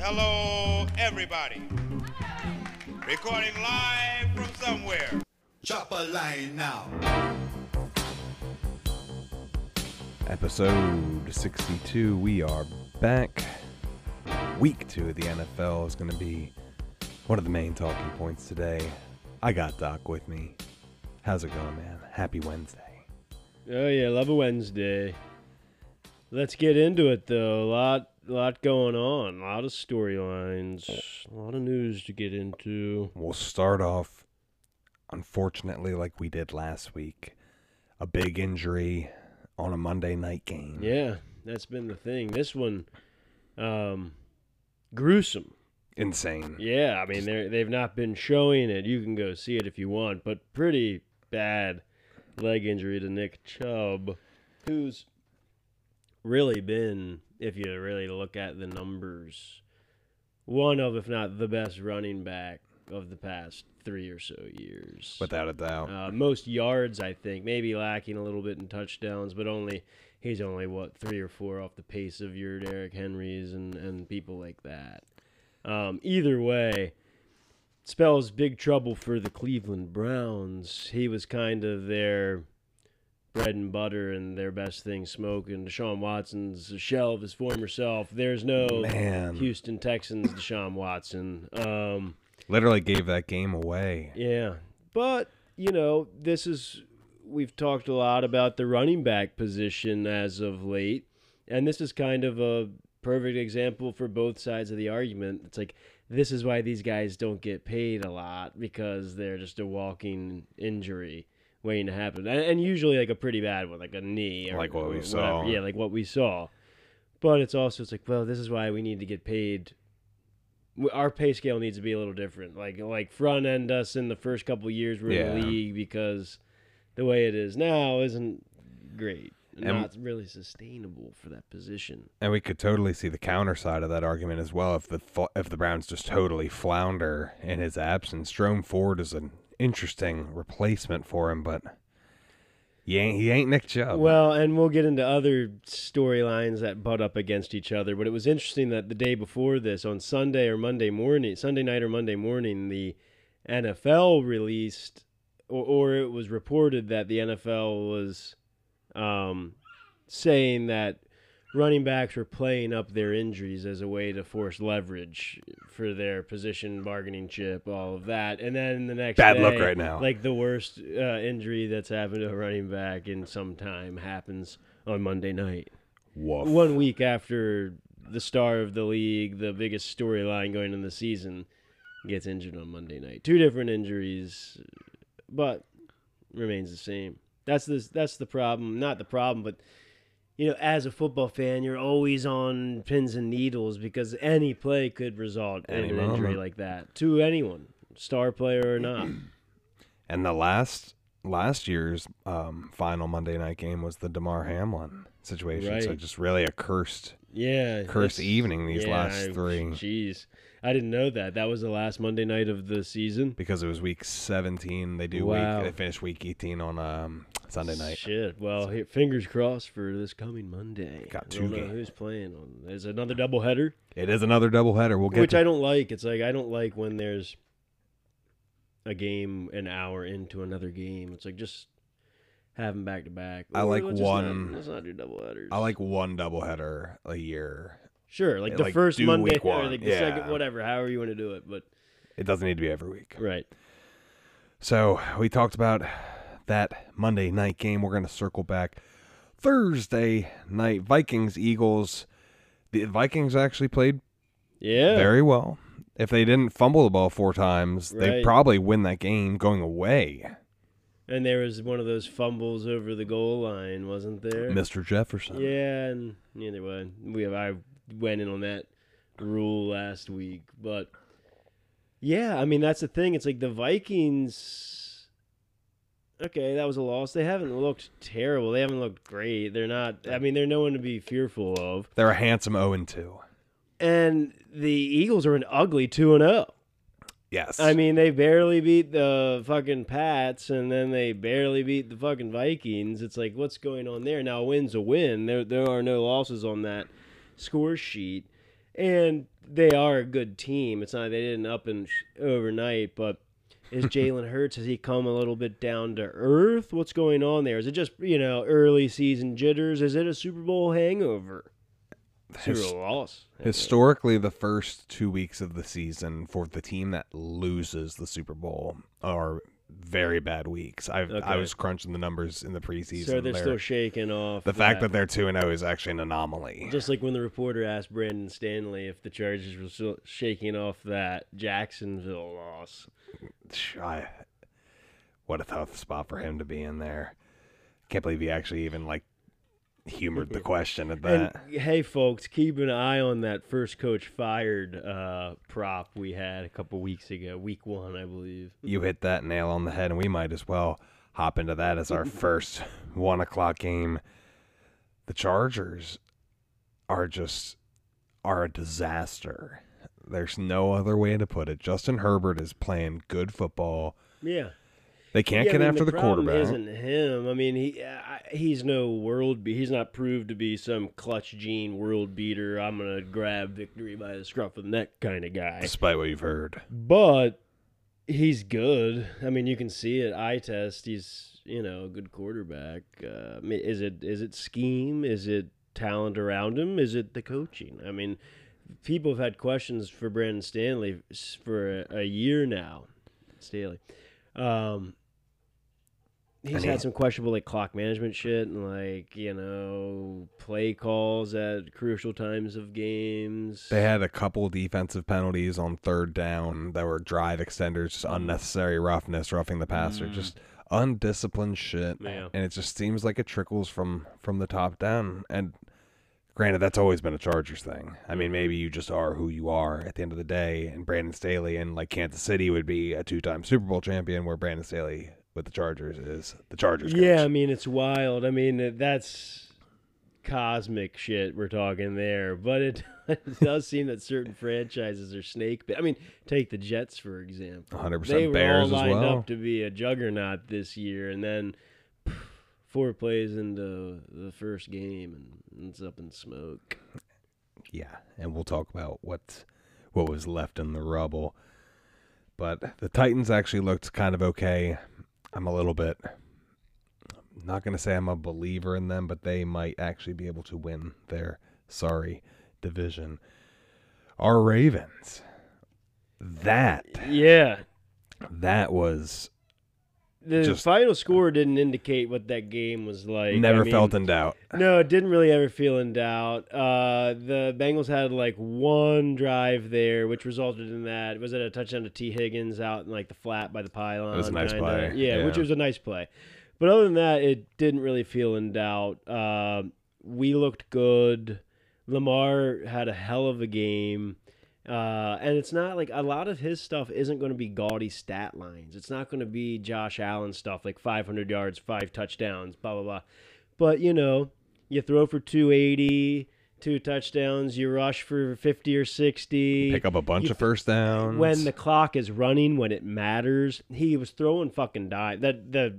Hello, everybody. Recording live from somewhere. Drop a line now. Episode 62. We are back. Week two of the NFL is going to be one of the main talking points today. I got Doc with me. How's it going, man? Happy Wednesday. Oh yeah, love a Wednesday. Let's get into it though. A lot, lot going on. A lot of storylines. A lot of news to get into. We'll start off, unfortunately, like we did last week. A big injury on a Monday night game. Yeah, that's been the thing. This one, um, gruesome. Insane. Yeah, I mean they they've not been showing it. You can go see it if you want, but pretty bad leg injury to Nick Chubb, who's really been, if you really look at the numbers, one of, if not the best running back of the past three or so years. Without a doubt. Uh, most yards, I think, maybe lacking a little bit in touchdowns, but only he's only what three or four off the pace of your Derrick Henrys and and people like that. Um, either way, spells big trouble for the Cleveland Browns. He was kind of their bread and butter and their best thing smoking. Deshaun Watson's a shell of his former self. There's no Man. Houston Texans Deshaun Watson. Um, Literally gave that game away. yeah, but you know, this is we've talked a lot about the running back position as of late, and this is kind of a perfect example for both sides of the argument. It's like this is why these guys don't get paid a lot because they're just a walking injury waiting to happen, and, and usually like a pretty bad one, like a knee, or, Like what we or whatever. saw. Yeah, like what we saw. But it's also it's like well, this is why we need to get paid our pay scale needs to be a little different. Like like front end us in the first couple years we're in the league because the way it is now isn't great. And- not really sustainable for that position. And we could totally see the counter side of that argument as well. If the if the Browns just totally flounder in his absence, Jerome Ford is an interesting replacement for him, but he ain't he ain't Nick Chubb. Well, and we'll get into other storylines that butt up against each other. But it was interesting that the day before this, on Sunday or Monday morning, Sunday night or Monday morning, the NFL released, or, or it was reported that the NFL was um, saying that running backs were playing up their injuries as a way to force leverage for their position bargaining chip, all of that. And then the next Bad luck right now. Like the worst uh, injury that's happened to a running back in some time happens on Monday night. Woof. One week after the star of the league, the biggest storyline going in the season, gets injured on Monday night. Two different injuries, but remains the same. That's the that's the problem. Not the problem, but you know, as a football fan, you're always on pins and needles because any play could result Any in an injury moment. like that to anyone, star player or not. And the last last year's um, final Monday night game was the Damar Hamlin situation. Right. So just really a cursed Yeah, cursed evening these yeah, last three Jeez, I didn't know that. That was the last Monday night of the season. because it was week 17. They do Wow. week they finish week 18 on um, Sunday night. Shit. Well, here, fingers crossed for this coming Monday. Got I two don't know games. who's playing on. There's another doubleheader, It is another doubleheader. We'll get which to I don't like. It's like I don't like when there's a game an hour into another game. It's like just have them back to back. I like let's not- one- Let's not do doubleheaders. I like one doubleheader a year. Sure, like Yeah, the like, first Monday or like the Yeah. second, whatever, however you want to do it. But It doesn't need to be every week. right, So we talked about that Monday night game. We're going to circle back Thursday night Vikings Eagles. The Vikings actually played yeah, very well. If they didn't fumble the ball four times, they'd probably win that game going away. And there was one of those fumbles over the goal line, wasn't there? Mr. Jefferson. Yeah, and neither way. We have I went in on that rule last week, but yeah, I mean that's the thing. It's like the Vikings. Okay, that was a loss. They haven't looked terrible. They haven't looked great. They're not. I mean, they're no one to be fearful of. They're a handsome 0 and 2. And the Eagles are an ugly two and zero. Yes. I mean, they barely beat the fucking Pats, and then they barely beat the fucking Vikings. It's like, what's going on there? Now, a win's a win. There, there are no losses on that score sheet. and they are a good team. It's not they didn't up and sh- overnight, but is Jalen Hurts has he come a little bit down to earth? What's going on there? Is it just you know early season jitters? Is it a Super Bowl hangover? Super His- Bowl loss. Historically, the first two weeks of the season for the team that loses the Super Bowl are very bad weeks. I I was crunching the numbers in the preseason. So they're They're- still shaking off the fact that they're two and zero is actually an anomaly. Just like when the reporter asked Brandon Stanley if the Chargers were still shaking off that Jacksonville loss. I, what a tough spot for him to be in there. Can't believe he actually even like humored the question at And that. hey, folks, keep an eye on that first coach fired uh, prop we had a couple weeks ago, week one, I believe. you hit that nail on the head, and we might as well hop into that as our first one o'clock game. The Chargers are just are a disaster. There's no other way to put it. Justin Herbert is playing good football. Yeah. They can't Yeah, I get mean, after the, problem quarterback. Isn't him? I mean, he I- he's no world. Be- he's not proved to be some clutch gene world beater. I'm gonna grab victory by the scruff of the neck kind of guy. Despite what you've heard, But he's good. I mean, you can see it. Eye test. He's you know a good quarterback. Uh, I mean, is it is it scheme? Is it talent around him? Is it the coaching? I mean, people have had questions for Brandon Stanley for a, a year now. Staley. Um, he's And had some questionable like clock management shit and like you know play calls at crucial times of games. they had a couple defensive penalties on third down that were drive extenders, just unnecessary roughness, roughing the passer, just undisciplined shit. Yeah. And it just seems like it trickles from from the top down. And granted, that's always been a Chargers thing. I mean, maybe you just are who you are at the end of the day. And Brandon Staley and like Kansas City would be a two-time Super Bowl champion, where Brandon Staley with the Chargers is the Chargers. coach. Yeah, I mean it's wild. I mean uh, that's cosmic shit we're talking there, but it, it does seem that certain franchises are snake bit. I mean, take the Jets for example. 100% They were Bears all as lined well. up to be a juggernaut this year, and then four plays into the first game, and it's up in smoke. Yeah, and we'll talk about what what was left in the rubble. But the Titans actually looked kind of okay. I'm a little bit not going to say I'm a believer in them, but they might actually be able to win their sorry division. Our Ravens. That Yeah, that was the Just- final score didn't indicate what that game was like. I never mean, felt in doubt. No, it didn't really ever feel in doubt. Uh, the Bengals had like one drive there, which resulted in that. Was it a touchdown to Tee Higgins out in like the flat by the pylon? It was a nice kinda? play, Yeah, which was a nice play. But other than that, it didn't really feel in doubt. Uh, we looked good. Lamar had a hell of a game. Uh, and it's not like a lot of his stuff isn't going to be gaudy stat lines. It's not going to be Josh Allen stuff like 500 yards, five touchdowns, blah, blah, blah. But, you know, you throw for 280, two touchdowns, you rush for 50 or 60. Pick up a bunch You of first downs. when the clock is running, when it matters, he was throwing fucking dime. That the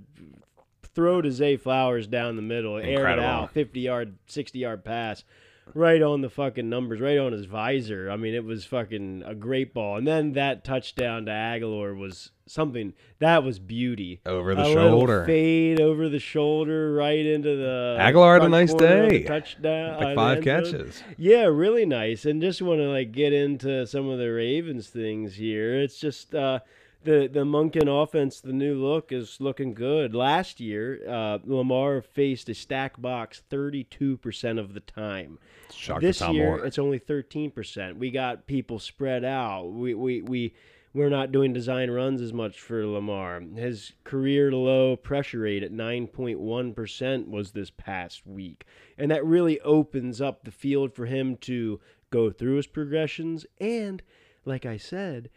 throw to Zay Flowers down the middle, aired it Incredible. out, fifty yard, sixty yard pass, right on the fucking numbers, right on his visor. I mean, it was fucking a great ball. And then that touchdown to Agholor was something that was beauty. over the a shoulder. fade over the shoulder, right into the Agholor had a nice corner of the day. Touchdown, uh, like five end zone. catches. Yeah, really nice. And just want to like get into some of the Ravens things here. It's just uh, the the Monken offense, the new look is looking good. Last year, uh, Lamar faced a stack box thirty two percent of the time. Shocked this Tom year, Moore. it's only thirteen percent. We got people spread out. We we we. We're not doing design runs as much for Lamar. His career low pressure rate at 9.1% was this past week. And that really opens up the field for him to go through his progressions. And, like I said,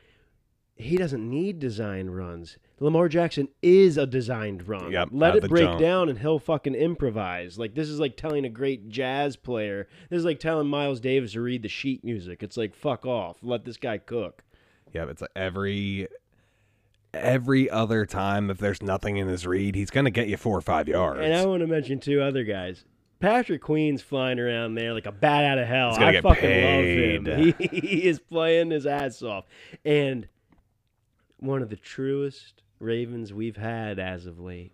he doesn't need design runs. Lamar Jackson is a designed run. Yep, Let it break jump. down and he'll fucking improvise. Like this is like telling a great jazz player. This is like telling Miles Davis to read the sheet music. It's like fuck off. Let this guy cook. Yeah, it's like every every other time if there's nothing in his read, he's gonna get you four or five yards. And I want to mention two other guys. Patrick Queen's flying around there like a bat out of hell. I fucking paid. love him. He, he is playing his ass off, and one of the truest Ravens we've had as of late.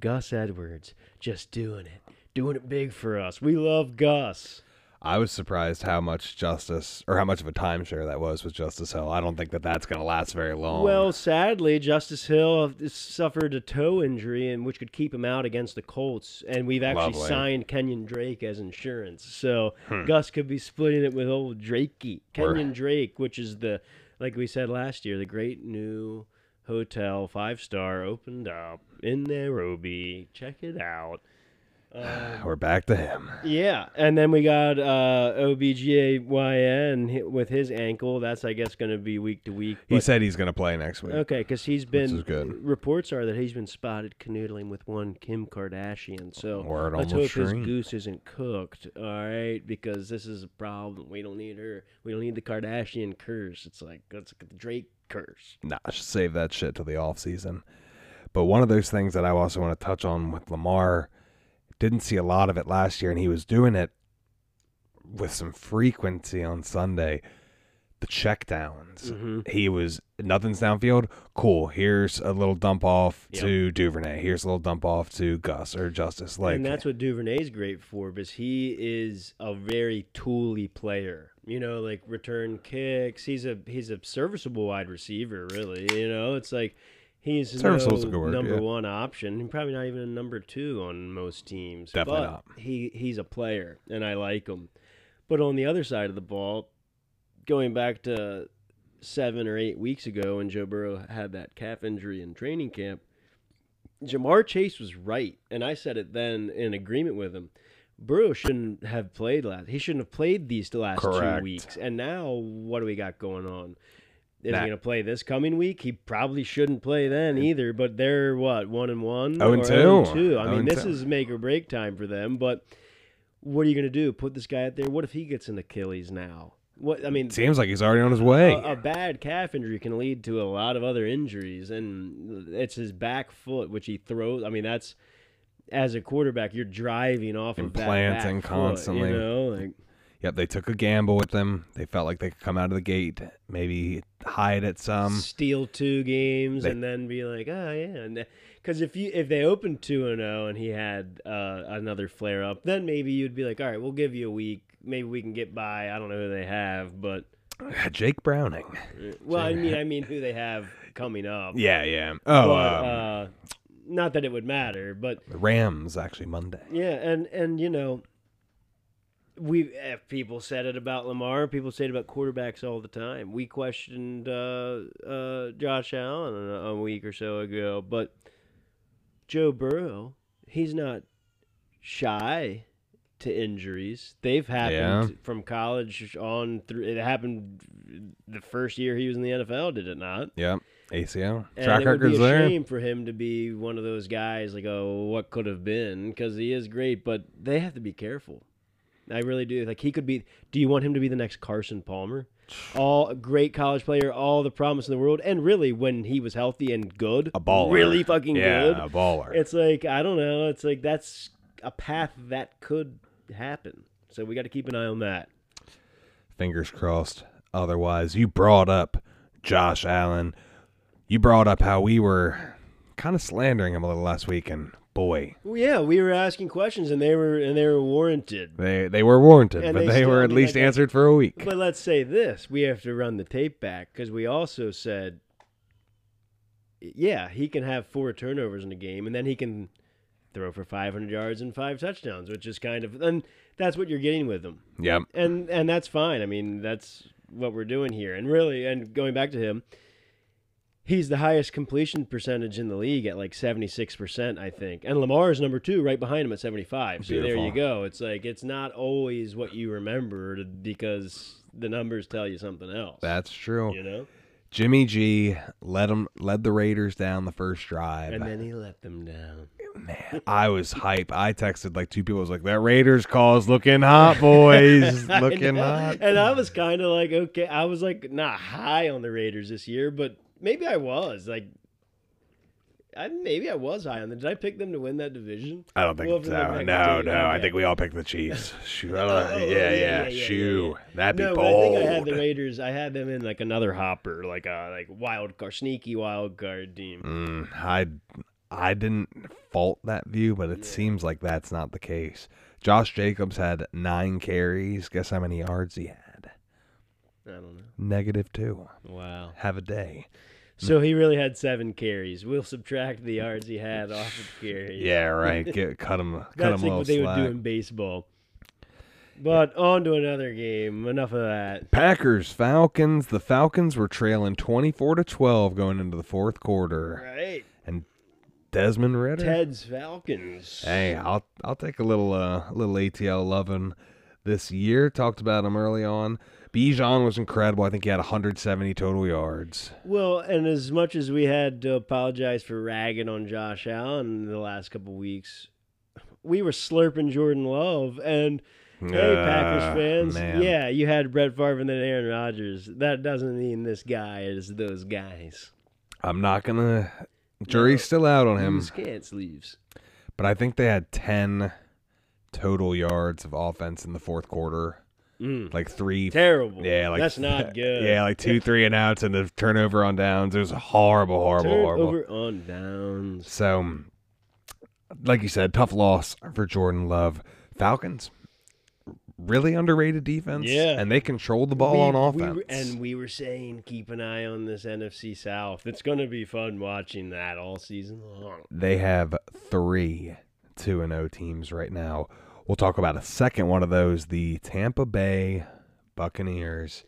Gus Edwards just doing it, doing it big for us. We love Gus. I was surprised how much justice or how much of a timeshare that was with Justice Hill. I don't think that that's going to last very long. Well, sadly, Justice Hill suffered a toe injury, and which could keep him out against the Colts. And we've actually Lovely. signed Kenyon Drake as insurance, so hmm. Gus could be splitting it with old Drakey, Kenyon Drake, which is the like we said last year, the great new hotel five star opened up in Nairobi. Check it out. We're back to him. Yeah, and then we got uh, OBGYN with his ankle. That's I guess going to be week to week. He said he's going to play next week. Okay, because he's been is good. reports are that he's been spotted canoodling with one Kim Kardashian. So Word let's hope his goose isn't cooked. All right, because this is a problem. We don't need her. We don't need the Kardashian curse. It's like that's like the Drake curse. Nah, save that shit till the off season. But one of those things that I also want to touch on with Lamar, didn't see a lot of it last year, and he was doing it with some frequency on Sunday. The checkdowns. Mhm. He was nothing's downfield. Cool. Here's a little dump off Yep. to Duvernay. Here's a little dump off to Gus or Justice. Like and that's what Duvernay's great for, because he is a very tooly player. You know, like return kicks. He's a he's a serviceable wide receiver, really. You know, it's like he's Serviceable's no word, number yeah. one option. and Probably not even a number two on most teams. Definitely but not. He he's a player, and I like him. But on the other side of the ball, going back to seven or eight weeks ago when Joe Burrow had that calf injury in training camp, Ja'Marr Chase was right, and I said it then in agreement with him. Burrow shouldn't have played last. He shouldn't have played these last Correct. two weeks. And now, what do we got going on? Is he going to play this coming week? He probably shouldn't play then either. But they're what one and one, Oh, and two. oh and two. I Oh, mean, this two. is make or break time for them. But what are you going to do? Put this guy out there? What if he gets an Achilles now? What I mean, seems like he's already on his way. a, a bad calf injury can lead to a lot of other injuries, and it's his back foot which he throws. I mean, that's as a quarterback, you're driving off of that Implanting back foot, constantly. you know, like Yep, they took a gamble with them. They felt like they could come out of the gate, maybe hide it some. steal two games they- and then be like, oh yeah, because if you if they opened two and zero and he had uh, another flare up, then maybe you'd be like, all right, we'll give you a week. Maybe we can get by. I don't know who they have, but Jake Browning. well, I mean, I mean who they have coming up. Yeah, yeah. Oh, but, um, uh, not that it would matter, but the Rams actually Monday. Yeah, and and you know, we if people said it about Lamar. People say it about quarterbacks all the time. We questioned uh, uh, Josh Allen a, a week or so ago, but Joe Burrow, he's not shy to injuries. They've happened from college on through. It happened the first year he was in the NFL, did it not? Yep. ACL. And Track it would be a there. shame for him to be one of those guys like, oh, what could have been? Because he is great, but they have to be careful. I really do. Like he could be. Do you want him to be the next Carson Palmer? All great college player, all the promise in the world, and really when he was healthy and good, A baller. really fucking yeah, good. a baller. It's like I don't know. It's like that's a path that could happen. So we got to keep an eye on that. Fingers crossed. Otherwise, you brought up Josh Allen. You brought up how we were kind of slandering him a little last week, and boy, Well, yeah, we were asking questions and they were and they were warranted. they they were warranted, And but they they, were at least like, answered for a week. But let's say this: we have to run the tape back because we also said, yeah, he can have four turnovers in a game, and then he can throw for 500 yards and five touchdowns, which is kind of and that's what you're getting with him, Yeah, and and that's fine. I mean, that's what we're doing here, and really, and going back to him. He's the highest completion percentage in the league at like 76%, I think. And Lamar is number two, right behind him at 75. So there you go. It's like, it's not always what you remember because the numbers tell you something else. That's true. you know? Jimmy G led him led the Raiders down the first drive. And then he let them down. Man, I was hype. I texted like two people. I was like, "That Raiders call is looking hot, boys, looking hot." And I was kind of like, okay, I was like not high on the Raiders this year, but maybe I was. Like, I maybe I was high on them. Did I pick them to win that division? I don't think We'll so. No, no. see. I think we all picked the Chiefs. Oh, yeah, yeah, yeah, yeah, yeah. That'd be no, bold. I think I had the Raiders. I had them in like another hopper, like a like wild card, sneaky wild card team. Mm, I I didn't fault that view, but it seems like that's not the case. Josh Jacobs had nine carries. Guess how many yards he had? I don't know. Negative two. Wow. Have a day. So he really had seven carries. We'll subtract the yards he had off of carries. Yeah, right. Get, cut him. Cut That's him like what they little would do in baseball. But on to another game. Enough of that. Packers Falcons. The Falcons were trailing twenty four to twelve going into the fourth quarter. Right. And Desmond Ridder. Ted's Falcons. Hey, I'll I'll take a little uh little ATL loving this year. Talked about him early on. Bijan was incredible. I think he had 170 total yards. Well, and as much as we had to apologize for ragging on Josh Allen in the last couple weeks, we were slurping Jordan Love. And hey, Packers fans, man. yeah, you had Brett Favre and then Aaron Rodgers. That doesn't mean this guy is those guys. I'm not gonna. Jury's still out on him, can't sleeves. but I think they had 10 total yards of offense in the fourth quarter. Mm. Like three. Terrible. Yeah, like that's not good. Yeah, like two, three and outs, and the turnover on downs. It was horrible, horrible, horrible. Turnover on downs. So, like you said, tough loss for Jordan Love. Falcons, really underrated defense. Yeah. and they control the ball We- on we offense. were- and we were saying keep an eye on this NFC South. It's going to be fun watching that all season long. they have three two and O teams right now. We'll talk about a second one of those, the Tampa Bay Buccaneers.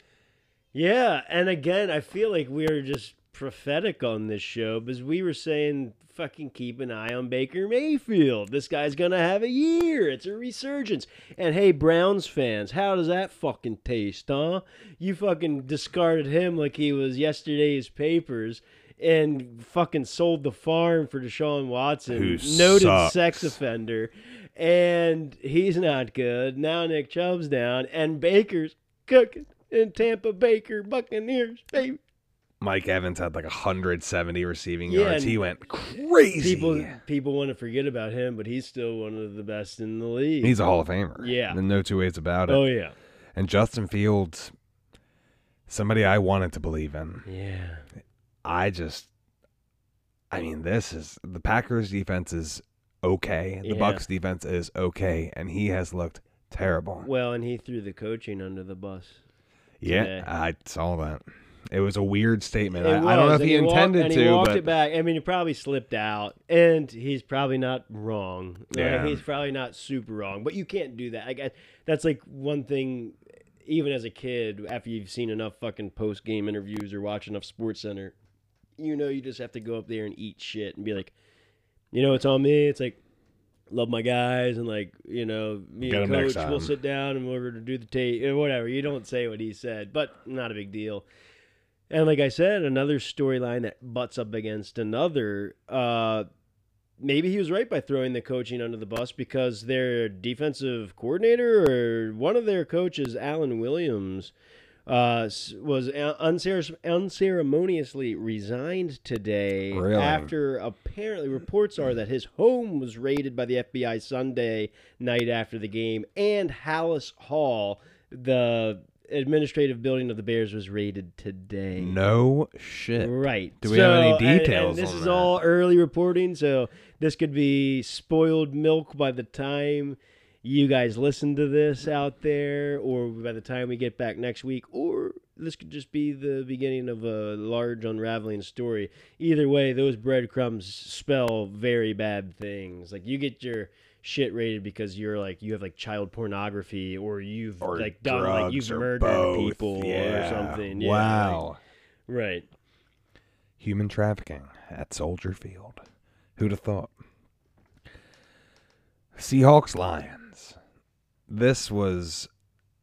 Yeah, and again, I feel like we are just prophetic on this show because we were saying fucking keep an eye on Baker Mayfield. This guy's gonna have a year. It's a resurgence. And hey, Browns fans, how does that fucking taste, huh? You fucking discarded him like he was yesterday's papers. And fucking sold the farm for Deshaun Watson, Who noted sucks. sex offender, and he's not good. Now Nick Chubb's down, and Baker's cooking in Tampa Baker Buccaneers, baby. Mike Evans had like 170 receiving Yeah, yards. He went crazy. People people want to forget about him, but he's still one of the best in the league. He's a Hall of Famer. Yeah. There's no two ways about it. oh yeah, And Justin Fields, somebody I wanted to believe in. yeah. I just, I mean, this is the Packers defense is okay. The Yeah. Bucks defense is okay, and he has looked terrible. Well, and he threw the coaching under the bus. yeah, today. I saw that. It was a weird statement. I, I don't know if and he walked- intended and to, he walked but it back. I mean, he probably slipped out, and he's probably not wrong. Like, Yeah. he's probably not super wrong, but you can't do that. I guess that's like one thing. Even as a kid, after you've seen enough fucking post game interviews or watch enough Sports Center, you know you just have to go up there and eat shit and be like, you know, it's on me. It's like love my guys and like you know me Get and coach will sit down and we're going to do the tape or whatever. You don't say what he said, but not a big deal. And like I said, another storyline that butts up against another. Uh, maybe he was right by throwing the coaching under the bus because their defensive coordinator or one of their coaches, Alan Williams, uh, was uncere- unceremoniously resigned today Really? after apparently reports are that his home was raided by the FBI Sunday night after the game and Halas Hall, the administrative building of the Bears, was raided today. no shit. Right. Do we have any So, and- and details this is that? all early reporting, so this could be spoiled milk by the time you guys listen to this out there, or by the time we get back next week, or this could just be the beginning of a large unraveling story. Either way, those breadcrumbs spell very bad things. Like you get your shit rated because you're like you have like child pornography or you've Or like done like you've murdered both. people Yeah. or something. Yeah, wow. like- right. Human trafficking at Soldier Field. Who'd have thought? Seahawks Lions. This was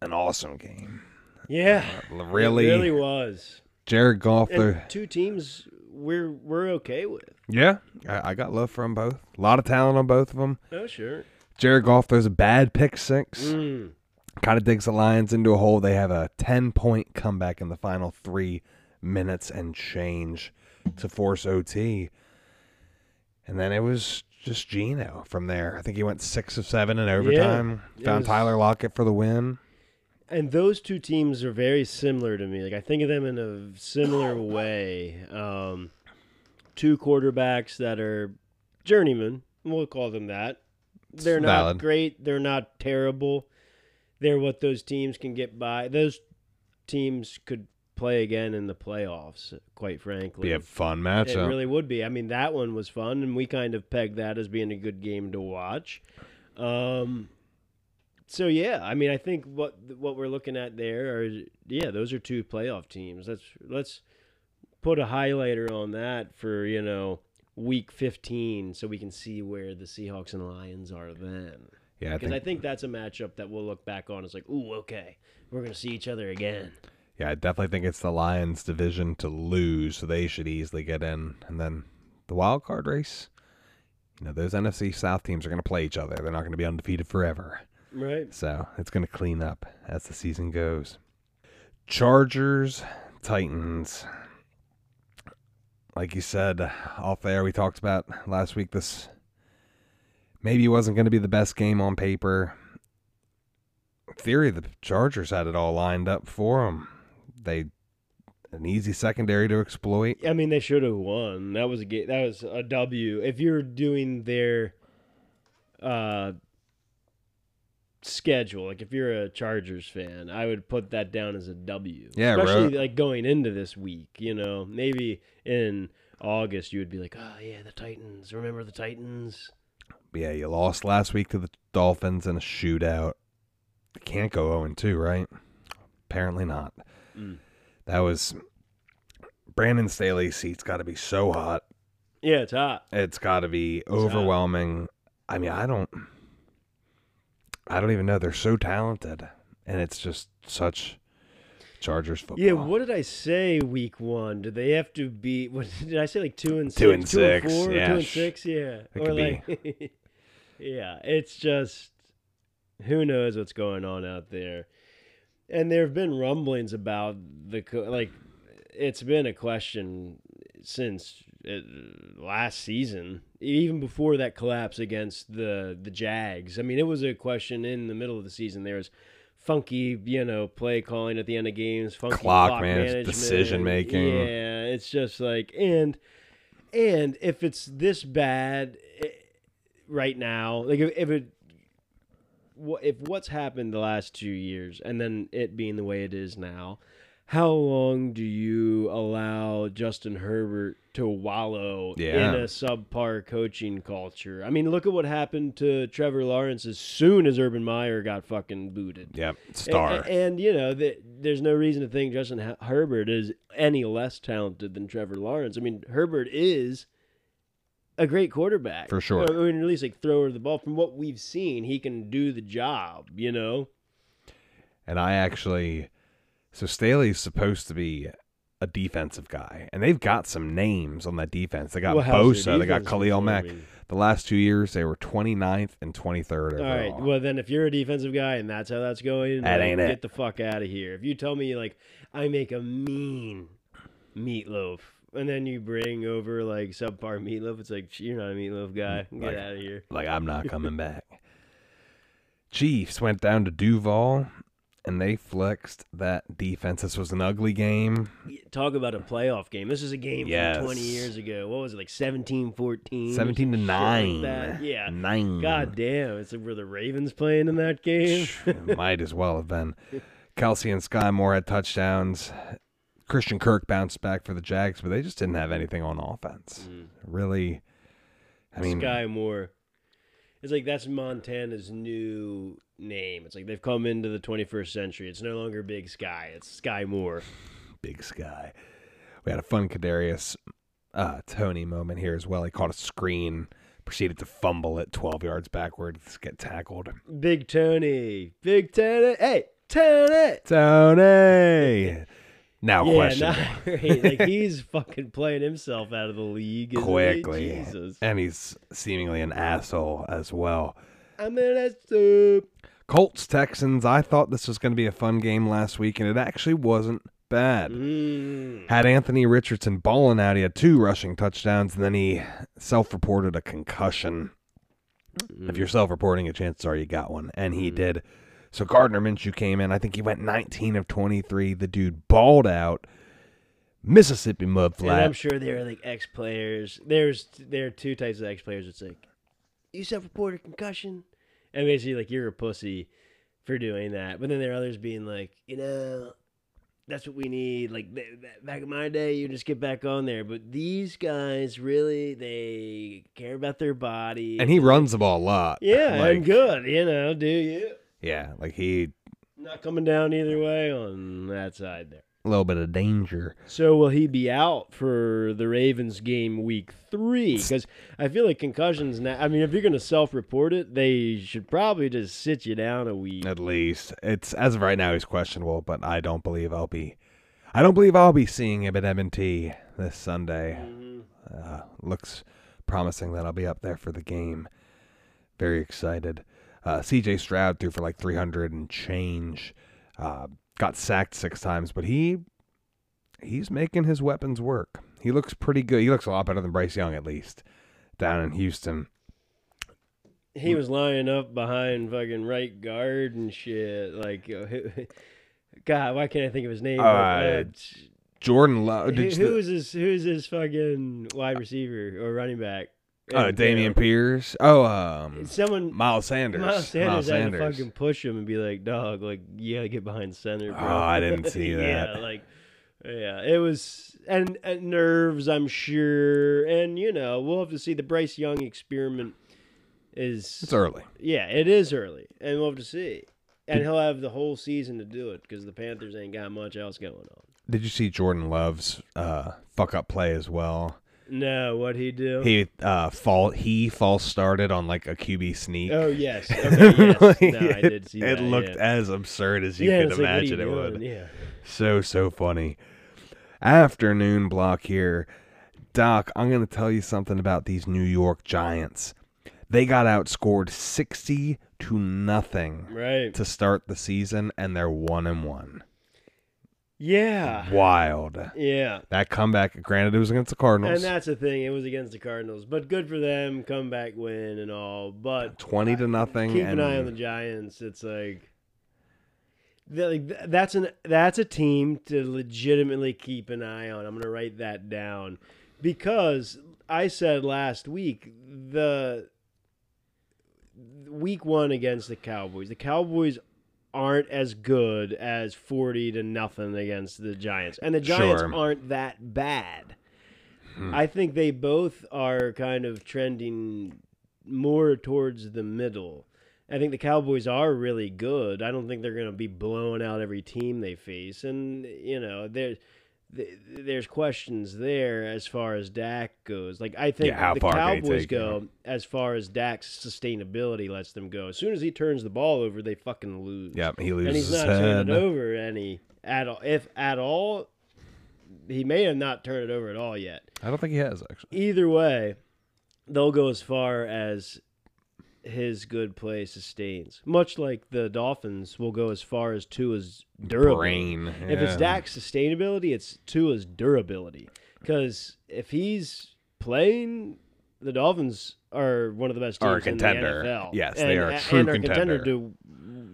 an awesome game. Yeah. Really, It really was. Jared Goff. And two teams we're we're okay with. Yeah, I, I got love from both. A lot of talent on both of them. Oh sure. Jared Goff throws a bad pick six. Mm. Kind of digs the Lions into a hole. They have a 10 point comeback in the final three minutes and change to force OT. And then it was just Geno from there. I think he went six of seven in overtime. it Found was- Tyler Lockett for the win. And those two teams are very similar to me. Like I think of them in a similar way. Um, two quarterbacks that are journeymen. We'll call them that. They're not valid. great. They're not terrible. They're what those teams can get by. Those teams could play again in the playoffs. Quite frankly, Be a fun matchup. it really would be. I mean, that one was fun, and we kind of pegged that as being a good game to watch. Um, so yeah, I mean, I think what what we're looking at there are yeah, those are two playoff teams. Let's let's put a highlighter on that for you know week fifteen, so we can see where the Seahawks and Lions are then. yeah, I Because think, I think that's a matchup that we'll look back on as like, ooh, okay, we're gonna see each other again. Yeah, I definitely think it's the Lions' division to lose, so they should easily get in. And then the wild card race. You know, those NFC South teams are going to play each other. They're not going to be undefeated forever. Right. So it's going to clean up as the season goes. Chargers, Titans. Like you said off there, we talked about last week. This maybe wasn't going to be the best game on paper. In theory, the Chargers had it all lined up for them. They an easy secondary to exploit. I mean, they should have won. That was a ga- that was a W. If you're doing their uh schedule, like if you're a Chargers fan, I would put that down as a W. Yeah, especially like going into this week. You know, maybe in August you would be like, oh yeah, the Titans. Remember the Titans? Yeah, you lost last week to the Dolphins in a shootout. You can't go 0 2, right? Apparently not. Mm. That was Brandon Staley's seat's got to be so hot. Yeah, it's hot. It's got to be hot. overwhelming. I mean, I don't I don't even know. They're so talented and it's just such Chargers football. Yeah, what did I say week one? Did they have to be? What did I say? Like two and six, Two and six, four, yeah, two and six, yeah. it Or could be. like, yeah, it's just who knows what's going on out there. And there have been rumblings about the like, it's been a question since uh last season, even before that collapse against the the Jags. I mean, it was a question in the middle of the season. There was funky, you know, play calling at the end of games, funky Clock clock, manage- management, decision making. Yeah, it's just like and and if it's this bad eh, right now, like if, if it if what's happened the last two years and then it being the way it is now, how long do you allow Justin Herbert to wallow Yeah. in a subpar coaching culture? I mean, look at what happened to Trevor Lawrence as soon as Urban Meyer got fucking booted. Yep, star. a- And, you know, the, there's no reason to think Justin H- Herbert is any less talented than Trevor Lawrence. I mean, Herbert is a great quarterback. For sure. I mean, at least like thrower of the ball. From what we've seen, he can do the job, you know? And I actually, so Staley's supposed to be a defensive guy, and they've got some names on that defense. They got Well, Bosa, they got Khalil Mack. The last two years, they were 29th and 23rd All overall. right. Well, then, if you're a defensive guy and that's how that's going, That ain't it. get the fuck out of here. If you tell me like I make a mean meatloaf, and then you bring over like subpar meatloaf, it's like you're not a meatloaf guy. Mm, Get Like- out of here. like I'm not coming back. Chiefs went down to Duval, and they flexed that defense. This was an ugly game. Talk about a playoff game. This is a game Yes. from 20 years ago. What was it, like 17 14? 17 to Shit like 9. Yeah. Nine. God damn. It's like, were the Ravens playing in that game? Might as well have been. Kelce and Skyy Moore had touchdowns. Christian Kirk bounced back for the Jags, but they just didn't have anything on offense. Really, I mean, Skyy Moore. It's like that's Montana's new name. It's like they've come into the 21st century. It's no longer Big Sky. It's Sky Moore. Big Sky. We had a fun Kadarius uh, Toney moment here as well. He caught a screen, proceeded to fumble it 12 yards backwards, get tackled. Big Tony. Big Tony. Hey, Tony. Tony! Now yeah, question now, like he's fucking playing himself out of the league isn't he? quickly. Jesus. And he's seemingly an asshole as well. I'm in a soup. Colts Texans. I thought this was going to be a fun game last week, and it actually wasn't bad. Mm. Had Anthony Richardson balling out. He had two rushing touchdowns, and then he self-reported a concussion. If you're self-reporting, a chances are you got one, and he did. So Gardner Minshew came in. I think he went 19 of 23. The dude balled out. Mississippi mud And I'm sure there are like ex players. There's there are two types of ex players. It's like you self reported concussion, and basically like you're a pussy for doing that. But then there are others being like, you know, that's what we need. Like th- th- back in my day, you just get back on there. But these guys really they care about their body. And he runs the ball a lot. yeah, like, and good. You know, do you? Yeah, like he Not coming down either way on that side there. a little bit of danger. So will he be out for the Ravens game week three? Because I feel like concussions now. I mean, if you're going to self-report it, they should probably just sit you down a week. At least it's as of right now he's questionable, but I don't believe I'll be. I don't believe I'll be seeing him at M&T this Sunday. Uh, looks promising that I'll be up there for the game. Very excited. Uh, C.J. Stroud threw for like 300 and change. Uh, got sacked six times, but he he's making his weapons work. He looks pretty good. He looks a lot better than Bryce Young, at least down in Houston. He was lining up behind fucking right guard and shit. Like, uh, God, why can't I think of his name? Uh, uh, Jordan Love. who, who is his? Who is his fucking wide receiver or running back? Uh, Dameon Pierce. Oh, um, Someone Miles Sanders. Miles Sanders, had Sanders. to fucking push him and be like, "Dog, like you gotta get behind center." Bro. Oh, I didn't see that. yeah, like, yeah, it was and, and nerves, I'm sure, and you know we'll have to see. The Bryce Young experiment is It's early. yeah, it is early, and we'll have to see. And he'll have the whole season to do it because the Panthers ain't got much else going on. Did you see Jordan Love's uh, fuck up play as well? No, what he do? He uh, fall he false started on like a QB sneak. oh yes, okay, yes. Like, no, I did see it that. looked yeah. as absurd as you yeah, could like, imagine you it doing? would. Yeah. So so funny. Afternoon block here. Doc, I'm going to tell you something about these New York Giants. They got outscored 60 to nothing Right. to start the season and they're 1 and 1. Yeah. Wild. Yeah. That comeback, granted, it was against the Cardinals. And that's the thing. It was against the Cardinals, but good for them. Comeback win and all. But twenty to nothing. keep an eye on the Giants. It's like, like that's an that's a team to legitimately keep an eye on. I'm gonna write that down because I said last week the week one against the Cowboys. The Cowboys aren't as good as 40 to nothing against the Giants. And the Giants Sure. aren't that bad. Hmm. I think they both are kind of trending more towards the middle. I think the Cowboys are really good. I don't think they're going to be blowing out every team they face, and you know there, th- there's questions there as far as Dak goes. Like I think Yeah, the Cowboys go as far as Dak's sustainability lets them go. As soon as he turns the ball over, they fucking lose. Yep, he loses. and he's not turning it over any at all. If at all, he may have not turned it over at all yet I don't think he has actually. either way, they'll go as far as his good play sustains. Much like the Dolphins will go as far as Tua's durability. Brain. If it's yeah. Dak's sustainability, it's Tua's durability. Because if he's playing, the Dolphins are one of the best teams Are a in contender. the NFL. Yes, and, they are a and true are contender contender. to,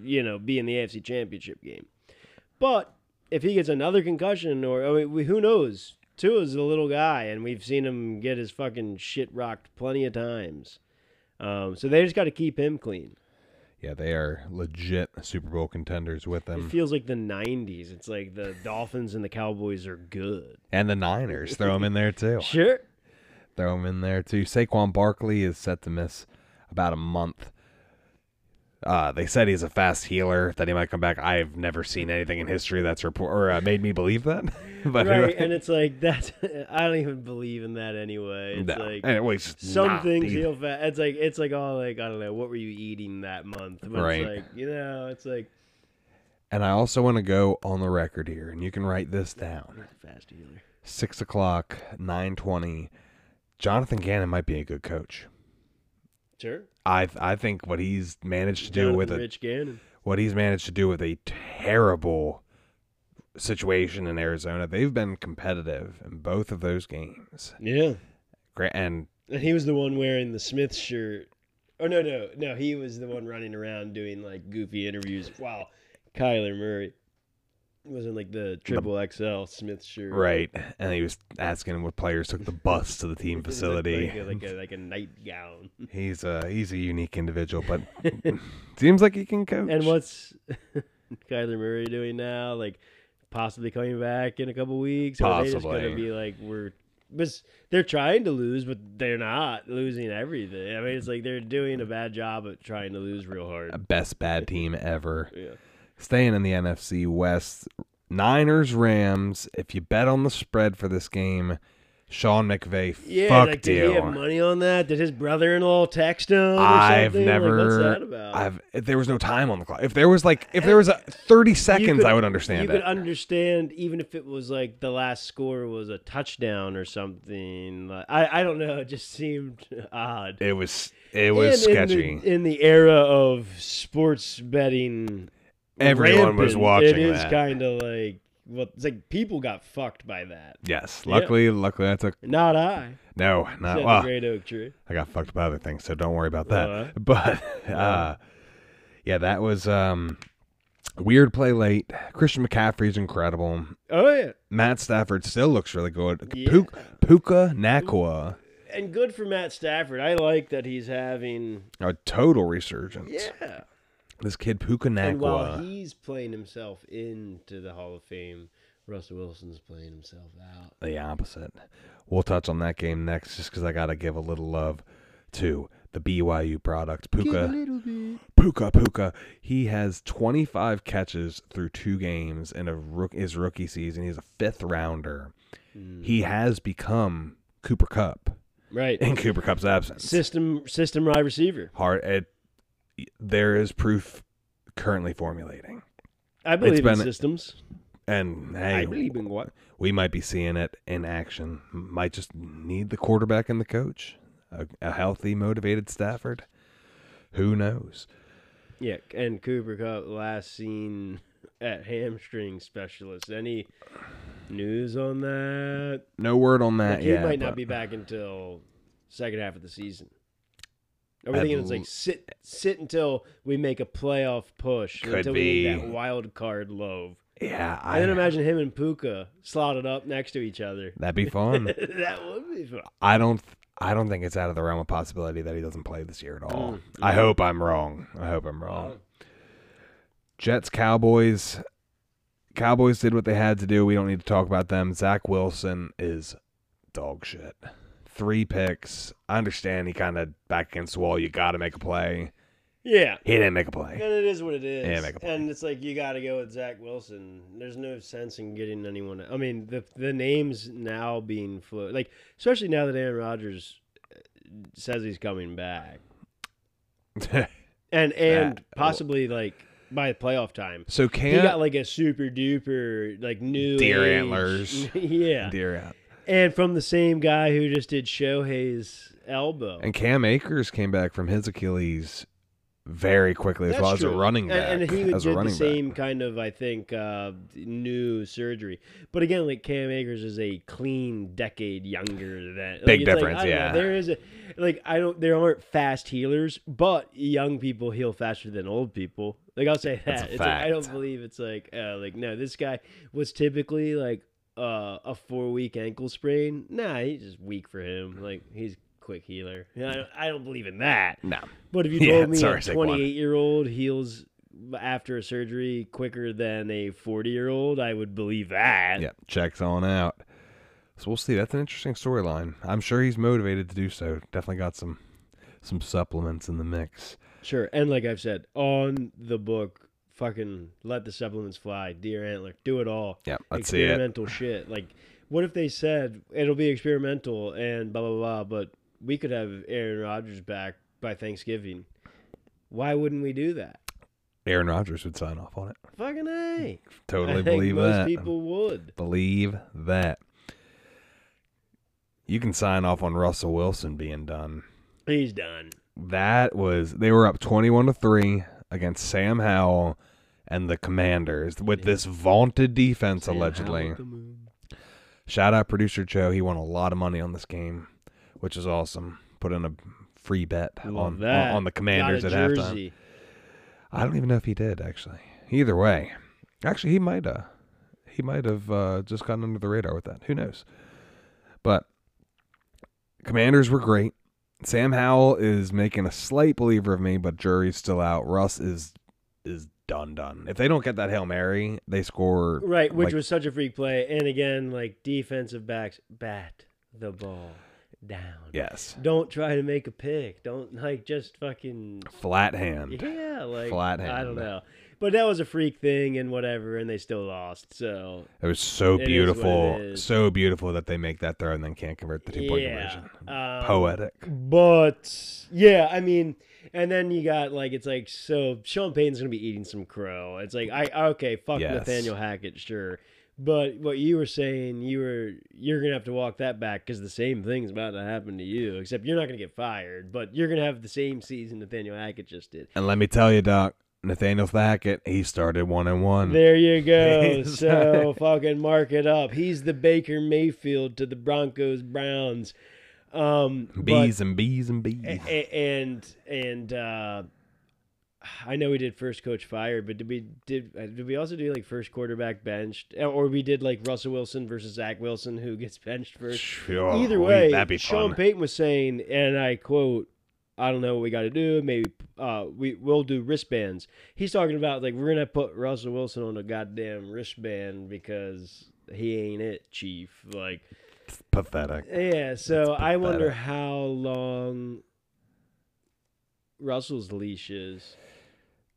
you know, be in the AFC Championship game. But if he gets another concussion, or oh, I mean, who knows? Tua's a little guy, and we've seen him get his fucking shit rocked plenty of times. Um, so they just got to keep him clean. Yeah, they are legit Super Bowl contenders with them. It feels like the '90s. It's like the Dolphins and the Cowboys are good. And the Niners. Throw them in there too. Sure. Throw them in there too. Saquon Barkley is set to miss about a month. Uh, they said he's a fast healer, that he might come back. I've never seen anything in history that's report or uh, made me believe that. but right, and it's like that's. I don't even believe in that anyway. It's no. like and it was some things either. heal fast. It's like it's like all like I don't know what were you eating that month. But Right. It's like you know, it's like And I also want to go on the record here, and you can write this down. fast healer. Six o'clock, nine twenty. Jonathan Gannon might be a good coach. Sure. I I think what he's managed to do with it, Rich Gannon. what he's managed to do with a terrible situation in Arizona. They've been competitive in both of those games. Yeah. And And he was the one wearing the Smith shirt. Oh no, no, no! He was the one running around doing like goofy interviews. Wow, Kyler Murray was in like the triple XL Smith shirt. right, and he was asking what players took the bus to the team facility. like, a, like a like a nightgown. He's a he's a unique individual, but seems like he can coach. And what's Kyler Murray doing now? Like possibly coming back in a couple weeks, or are they just Possibly. gonna be like we're. But they're trying to lose, but they're not losing everything. I mean, it's like they're doing a bad job at trying to lose real hard. best bad team ever. Yeah. Staying in the NFC West, Niners Rams. If you bet on the spread for this game, Sean McVay Yeah, fucked like, did you. he have money on that? Did his brother-in-law text him? Or I've something? never. Like, what's that about? I've. There was no time on the clock. If there was like, if there was a thirty seconds, could- I would understand You it. could understand even if it was like the last score was a touchdown or something. Like, I I don't know. It just seemed odd. it was. It was And sketchy. In the, in the era of sports betting, Everyone was watching It is kind of like well, it's like people got fucked by that. yes. Yeah. Luckily, luckily, I took Not I. no, not well. great oak tree. I got fucked by other things, so don't worry about that. Alright. But uh, yeah, that was um, weird play late. Christian McCaffrey's incredible. Oh yeah. Matt Stafford still looks really good. Yeah. Puka, Puka Nacua, And good for Matt Stafford. I like that he's having a total resurgence. yeah. This kid Puka And while he's playing himself into the Hall of Fame, Russell Wilson's playing himself out. the opposite. We'll touch on that game next, just because I gotta give a little love to the BYU product. Puka, little bit. Puka, Puka. He has 25 catches through two games in a rook, his rookie season. He's a fifth rounder. Mm. He has become Cooper Kupp Right. in Cooper Kupp's absence. System system wide receiver. Hard. It, there is proof currently formulating, I believe in systems. and I believe in what? we might be seeing it in action. Might just need the quarterback and the coach, a, a healthy, motivated Stafford. Who knows? Yeah, and Cooper Kupp last seen at hamstring specialist. Any news on that? No word on that Like, he yet. might not but be back until second half of the season. Are we thinking it's like sit sit until we make a playoff push Could until we need that wild card love? Yeah, I then imagine him and Puka slotted up next to each other. that'd be fun. that would be fun. I don't. I don't think it's out of the realm of possibility that he doesn't play this year at all. Mm, I hope I'm wrong. I hope I'm wrong. Jets, Cowboys. Cowboys did what they had to do. We don't need to talk about them. Zach Wilson is dog shit. Three picks. I understand he kind of back against the wall. You got to make a play. Yeah. He didn't make a play. And it is what it is. Yeah, make a play. and it's like you got to go with Zach Wilson. There's no sense in getting anyone. I mean, the the names now being floated, like especially now that Aaron Rodgers uh, says he's coming back, and and That- possibly like by playoff time. so He can't got like a super duper like new Deer age- antlers. yeah, deer out. And from the same guy who just did Shohei's elbow. And Cam Akers came back from his Achilles very quickly as That's well as a running back. And, and he did the same back. kind of, I think, uh, new surgery. But again, like Cam Akers is a clean decade younger than. Like, Big like, difference, I don't know, yeah. there is a like I don't. There aren't fast healers, but young people heal faster than old people. Like I'll say that. It's like, I don't believe it's like uh, like no. This guy was typically like uh, a four week ankle sprain. Nah, he's just weak for him. Like he's a quick healer. I don't, I don't believe in that. No. But if you Yeah, told me sorry, a 28 year old heals after a surgery quicker than a 40 year old, I would believe that. Yeah, checks on out. So we'll see. That's an interesting storyline. I'm sure he's motivated to do so. Definitely got some some supplements in the mix. Sure. And like I've said, on the book, fucking let the supplements fly, deer antler, do it all. Yeah, let's see it. experimental shit. Like, what if they said it'll be experimental and blah, blah, blah, but we could have Aaron Rodgers back by Thanksgiving? Why wouldn't we do that? Aaron Rodgers would sign off on it. Fucking A. I Totally think believe most that. people would. Believe that. You can sign off on Russell Wilson being done. He's done. That was they were up 21 to 3 against Sam Howell and the Commanders with this vaunted defense allegedly. about the moon?" Shout out producer Joe. He won a lot of money on this game, which is awesome. Put in a free bet on, on on the Commanders at a halftime. I don't even know if he did actually. Either way, actually he might have. He might have uh, just gotten under the radar with that. Who knows? But Commanders were great. Sam Howell is making a slight believer of me, but jury's still out. Russ is is done done. If they don't get that hail mary, they score Right, which like- was such a freak play. And again, like defensive backs, bat the ball down. yes Don't try to make a pick. Don't like just fucking flat hand. yeah, like Flat hand. I don't know. But that was a freak thing and whatever, and they still lost. So It was so It is what it beautiful, so beautiful that they make that throw and then can't convert the two point yeah, conversion. um, Poetic. But yeah, I mean, and then you got like it's like so Sean Payton's gonna be eating some crow. It's like I okay, fuck Yes. Nathaniel Hackett, sure. But what you were saying, you were you're gonna have to walk that back because the same thing's about to happen to you. Except you're not gonna get fired, but you're gonna have the same season Nathaniel Hackett just did. And let me tell you, Doc, Nathaniel Hackett, he started one and one. There you go. So fucking mark it up. He's the Baker Mayfield to the Broncos Browns. Um, but- bees and bees and bees. And and uh I know we did first coach fired, but did we did uh, did we also do like first quarterback benched, or we did like Russell Wilson versus Zach Wilson, who gets benched first? Sure, Either way, that'd be Sean fun. Payton was saying, and I quote, "I don't know what we got to do. Maybe uh, we will do wristbands." He's talking about like we're gonna put Russell Wilson on a goddamn wristband because he ain't it, Chief. Like, Pathetic. yeah. So It's I wonder how long Russell's leash is.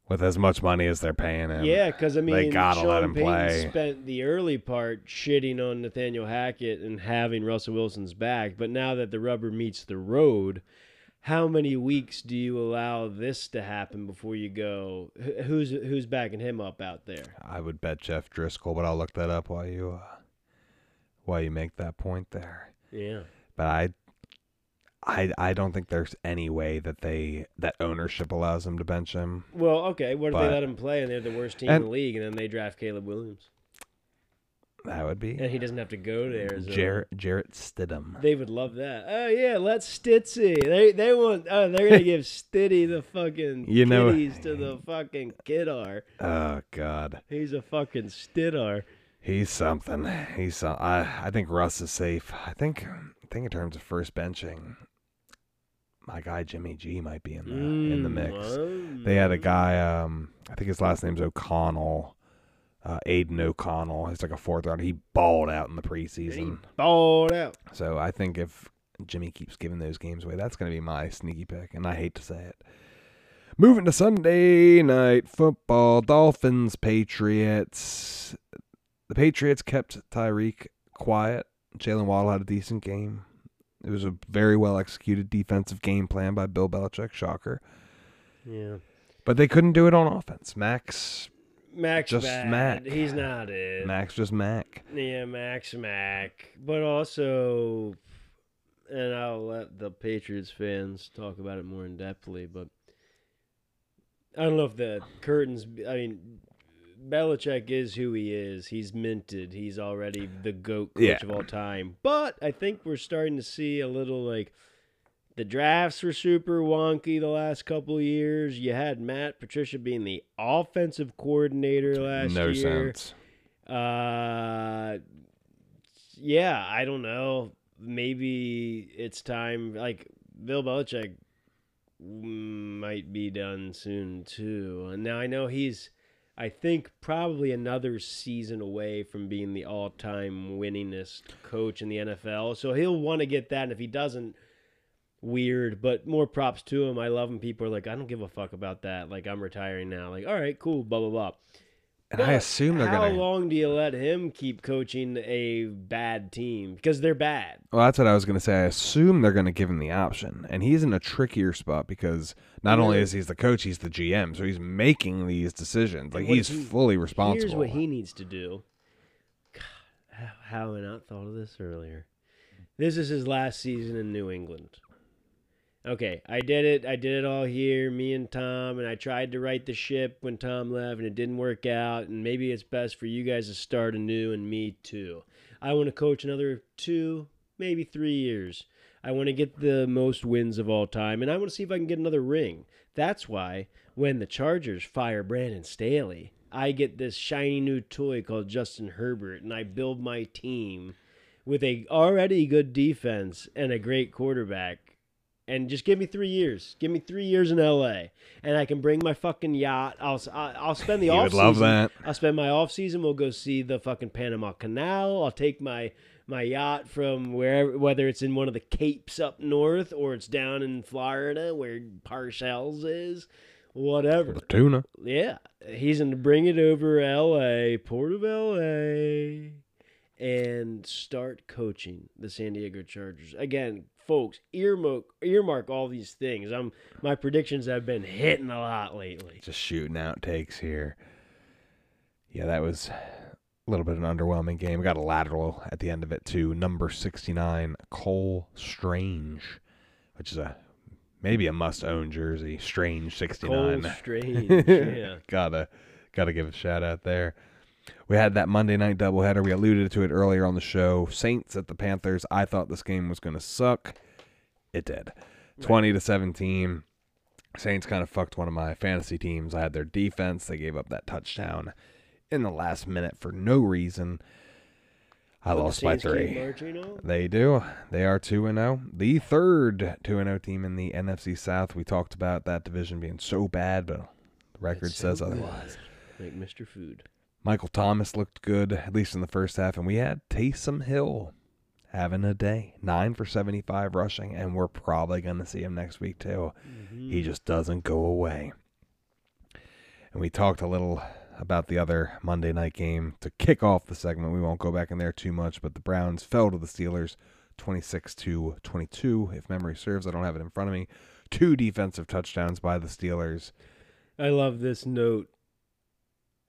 With as much money as they're paying him. Yeah, because I mean, they gotta Sean let him Payton play. spent the early part shitting on Nathaniel Hackett and having Russell Wilson's back, but now that the rubber meets the road, how many weeks do you allow this to happen before you go? Who's who's backing him up out there? I would bet Jeff Driskel, but I'll look that up while you uh, while you make that point there. Yeah, But I I I don't think there's any way that they that ownership allows them to bench him. well, okay. What if But- they let him play and they're the worst team in the league, and then they draft Caleb Williams, That would be and he doesn't have to go to Arizona? Jarrett Jarrett Stidham. They would love that. Oh yeah, let's Stitzy. They they want. Oh, they're gonna give Stitty the fucking You know- to the fucking kidar. Oh God. He's a fucking stidar. He's something. He's some, I I think Russ is safe. I think I think in terms of first benching, my guy Jimmy G might be in the in the mix. Mm, They had a mm. guy. Um, I think his last name's O'Connell. Uh, Aidan O'Connell. He's like a fourth round. He balled out in the He preseason. balled out. So I think if Jimmy keeps giving those games away, that's going to be my sneaky pick. And I hate to say it. Moving to Sunday night football, Dolphins, Patriots. The Patriots kept Tyreek quiet. Jalen Waddle had a decent game. It was a very well executed defensive game plan by Bill Belichick. Shocker. Yeah. But they couldn't do it on offense. Max, Max Just bad. Mac. He's not it. Max just Mac. Yeah, Max Mac. But also, and I'll let the Patriots fans talk about it more in depthly, but I don't know if the curtains. I mean, Belichick is who he is. He's minted. He's already the goat coach Yeah. of all time. But I think we're starting to see a little like the drafts were super wonky the last couple of years. You had Matt Patricia being the offensive coordinator last no year. No sense. Uh, yeah, I don't know. Maybe it's time. Like Bill Belichick might be done soon too. And now I know he's, I think, probably another season away from being the all-time winningest coach in the NFL. So he'll want to get that. And if he doesn't, weird. But more props to him. I love him. people are like, I don't give a fuck about that. Like I'm retiring now. Like all right, cool. Blah blah blah. And I assume they're how going to. How long do you let him keep coaching a bad team? Because they're bad. Well, that's what I was going to say. I assume they're going to give him the option. And he's in a trickier spot because not only is he the coach, he's the GM. So he's making these decisions. Like he's he- fully responsible. Here's what he needs to do. God, how, how have I not thought of this earlier? This is his last season in New England. Okay, I did it. I did it all here, me and Tom, and I tried to right the ship when Tom left, and it didn't work out. And maybe it's best for you guys to start anew, and me too. I want to coach another two, maybe three years. I want to get the most wins of all time, and I want to see if I can get another ring. That's why when the Chargers fire Brandon Staley, I get this shiny new toy called Justin Herbert, and I build my team with a already good defense and a great quarterback. And just give me three years. Give me three years in L.A. and I can bring my fucking yacht. I'll I'll spend the You off would love that. I'll spend my off season. We'll go see the fucking Panama Canal. I'll take my my yacht from wherever, whether it's in one of the capes up north or it's down in Florida where Parcells is, whatever. The tuna. Yeah, he's going to bring it over L.A., Port of L.A., and start coaching the San Diego Chargers again. Folks, earmark earmark all these things. I'm my predictions have been hitting a lot lately. Just shooting out takes here. Yeah, that was a little bit of an underwhelming game. We got a lateral at the end of it to number 69, Cole Strange, which is a maybe a must-own jersey. Strange 69. Cole Strange, yeah. gotta gotta give a shout out there. We had that Monday night doubleheader. We alluded to it earlier on the show. Saints at the Panthers. I thought this game was gonna suck. It did. Twenty to seventeen. Saints kind of fucked one of my fantasy teams. I had their defense. They gave up that touchdown in the last minute for no reason. I lost by three. on. They do. They are 2 and 0. The third 2 and 0 team in the NFC South. We talked about that division being so bad, but the record so says otherwise. Like Mr. Food. Michael Thomas looked good, at least in the first half, and we had Taysom Hill having a day. 9 for 75 rushing, and we're probably going to see him next week, too. Mm-hmm. He just doesn't go away. And we talked a little about the other Monday night game to kick off the segment. We won't go back in there too much, but the Browns fell to the Steelers 26 to 22 if memory serves. I don't have it in front of me. Two defensive touchdowns by the Steelers. I love this note.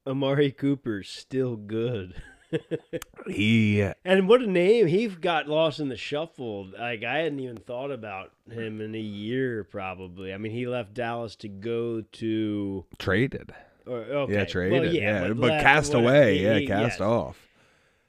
Amari Cooper's still good. He uh, and what a name. He got lost in the shuffle. Like I hadn't even thought about him in a year probably. I mean, he left Dallas to go to traded. or okay. Yeah, well, traded. yeah, but, but left- cast away. He- Yeah, he- cast yes. off.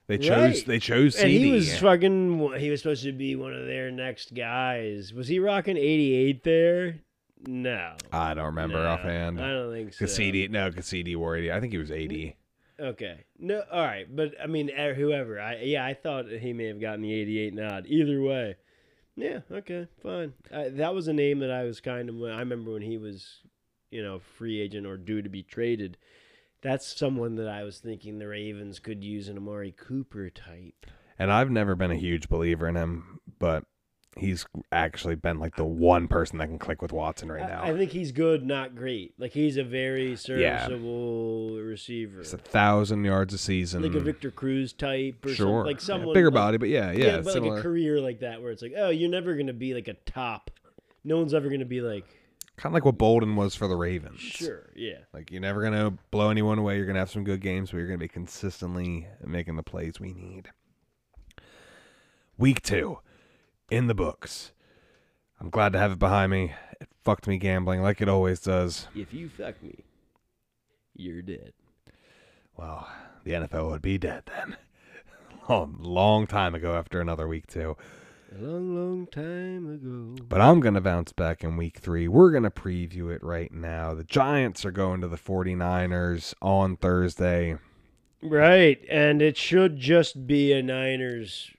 They chose. Right. They chose And he was fucking. He was supposed to be one of their next guys. Was he rocking eighty eight there? No, I don't remember No, offhand. I don't think so. CD, no, CD wore 80. I think he was 80. Okay. No. All right. But I mean, whoever. I yeah. I thought he may have gotten the eighty-eight nod. Either way. Yeah. Okay. Fine. Uh, that was a name that I was kind of. I remember when he was, you know, free agent or due to be traded. That's someone that I was thinking the Ravens could use an Amari Cooper type. And I've never been a huge believer in him, but he's actually been like the one person that can click with Watson right now. I, I think he's good, not great. Like he's a very serviceable receiver, It's a thousand yards a season. like a Victor Cruz type, or sure. some, like Yeah, someone bigger like- body, but yeah, yeah, yeah, but like a career like that where it's like, oh, you're never gonna be like a top. No one's ever gonna be like, kind of like what Boldin was for the Ravens. sure, yeah, Like you're never gonna blow anyone away. You're gonna have some good games, but you're gonna be consistently making the plays we need. Week two, in the books. I'm glad to have it behind me. It fucked me gambling like it always does. if you fuck me, you're dead. Well, the NFL would be dead then. A long time ago after another week two. A long, long time ago. But I'm going to bounce back in week three. We're going to preview it right now. The Giants are going to the 49ers on Thursday. Right, and it should just be a Niners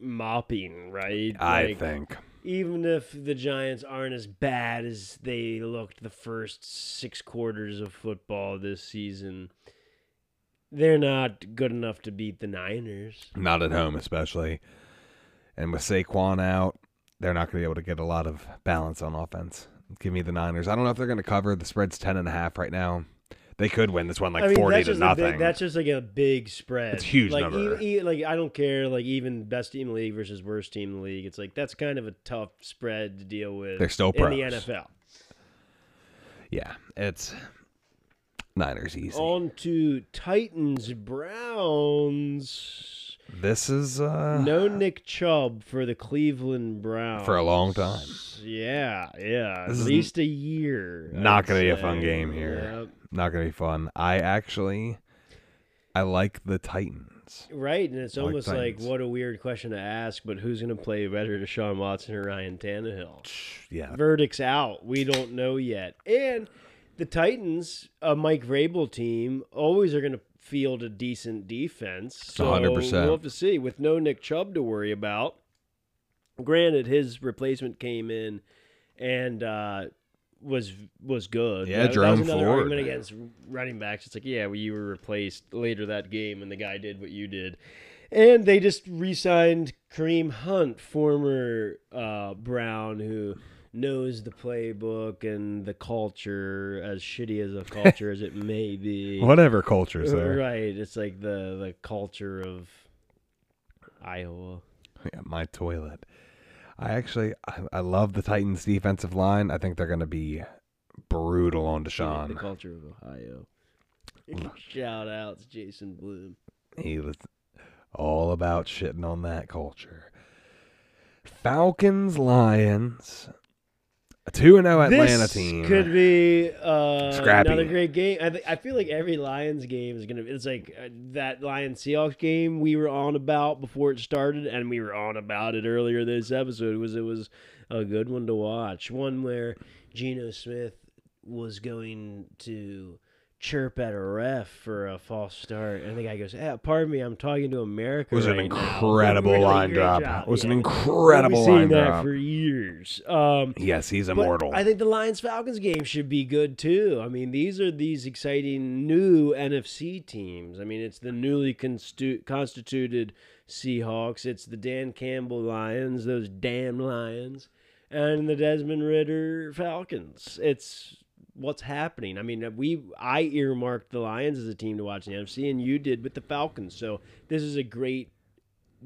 mopping, right? I Like, think. even if the Giants aren't as bad as they looked the first six quarters of football this season, they're not good enough to beat the Niners. Not at home, especially. And with Saquon out, they're not going to be able to get a lot of balance on offense. Give me the Niners. I don't know if they're going to cover. The spread's 10.5 right now. They could win this one like I mean, 40 that's to just nothing. big, that's just like a big spread. It's a huge like, number. e- e- like I don't care. Like even best team in the league versus worst team in the league. It's like that's kind of a tough spread to deal with. They're still in the. NFL. yeah, it's Niners easy. On to Titans Browns. This is uh No Nick Chubb for the Cleveland Browns For a long time. Yeah, yeah, This at is least a year. not I'd gonna be a say. fun game here. Not gonna be fun. I actually I like the Titans. Right, and it's Like almost like Titans. what a weird question to ask, but who's going to play better, Deshaun Watson or Ryan Tannehill? Yeah. Verdict's out. We don't know yet. And the Titans, a Mike Vrabel team, always are going to field a decent defense. So 100%. we'll have to see. With no Nick Chubb to worry about, granted, his replacement came in and uh, was was good. Yeah, that, that was another Ford. argument against running backs. It's like, yeah, well, you were replaced later that game, and the guy did what you did. And they just re-signed Kareem Hunt, former uh, Brown, who knows the playbook and the culture, as shitty as a culture as it may be. Whatever culture's there. Right, it's like the the culture of Iowa. Yeah, my toilet. I actually I, I love the Titans defensive line. I think they're gonna be brutal on Deshaun. The culture of Ohio. Shout outs, Jason Bloom. He was all about shitting on that culture. Falcons, Lions, a two and zero Atlanta this team. could be uh, Scrappy. another great game. I, th- I feel like every Lions game is gonna. It's like uh, that Lions Seahawks game we were on about before it started, and we were on about it earlier this episode. It was it was a good one to watch. One where Geno Smith was going to chirp at a ref for a false start, and the guy goes, "Eh, "Pardon me, I'm talking to America." It was an right now." incredible Really line drop. job, It was an incredible line that drop. for years. Um, Yes, he's immortal. I think the Lions Falcons game should be good too. I mean, these are these exciting new NFC teams. I mean, it's the newly constituted Seahawks. It's the Dan Campbell Lions, those damn Lions, and the Desmond Ridder Falcons. It's what's happening. I mean, we I earmarked the Lions as a team to watch in the NFC, and you did with the Falcons. So this is a great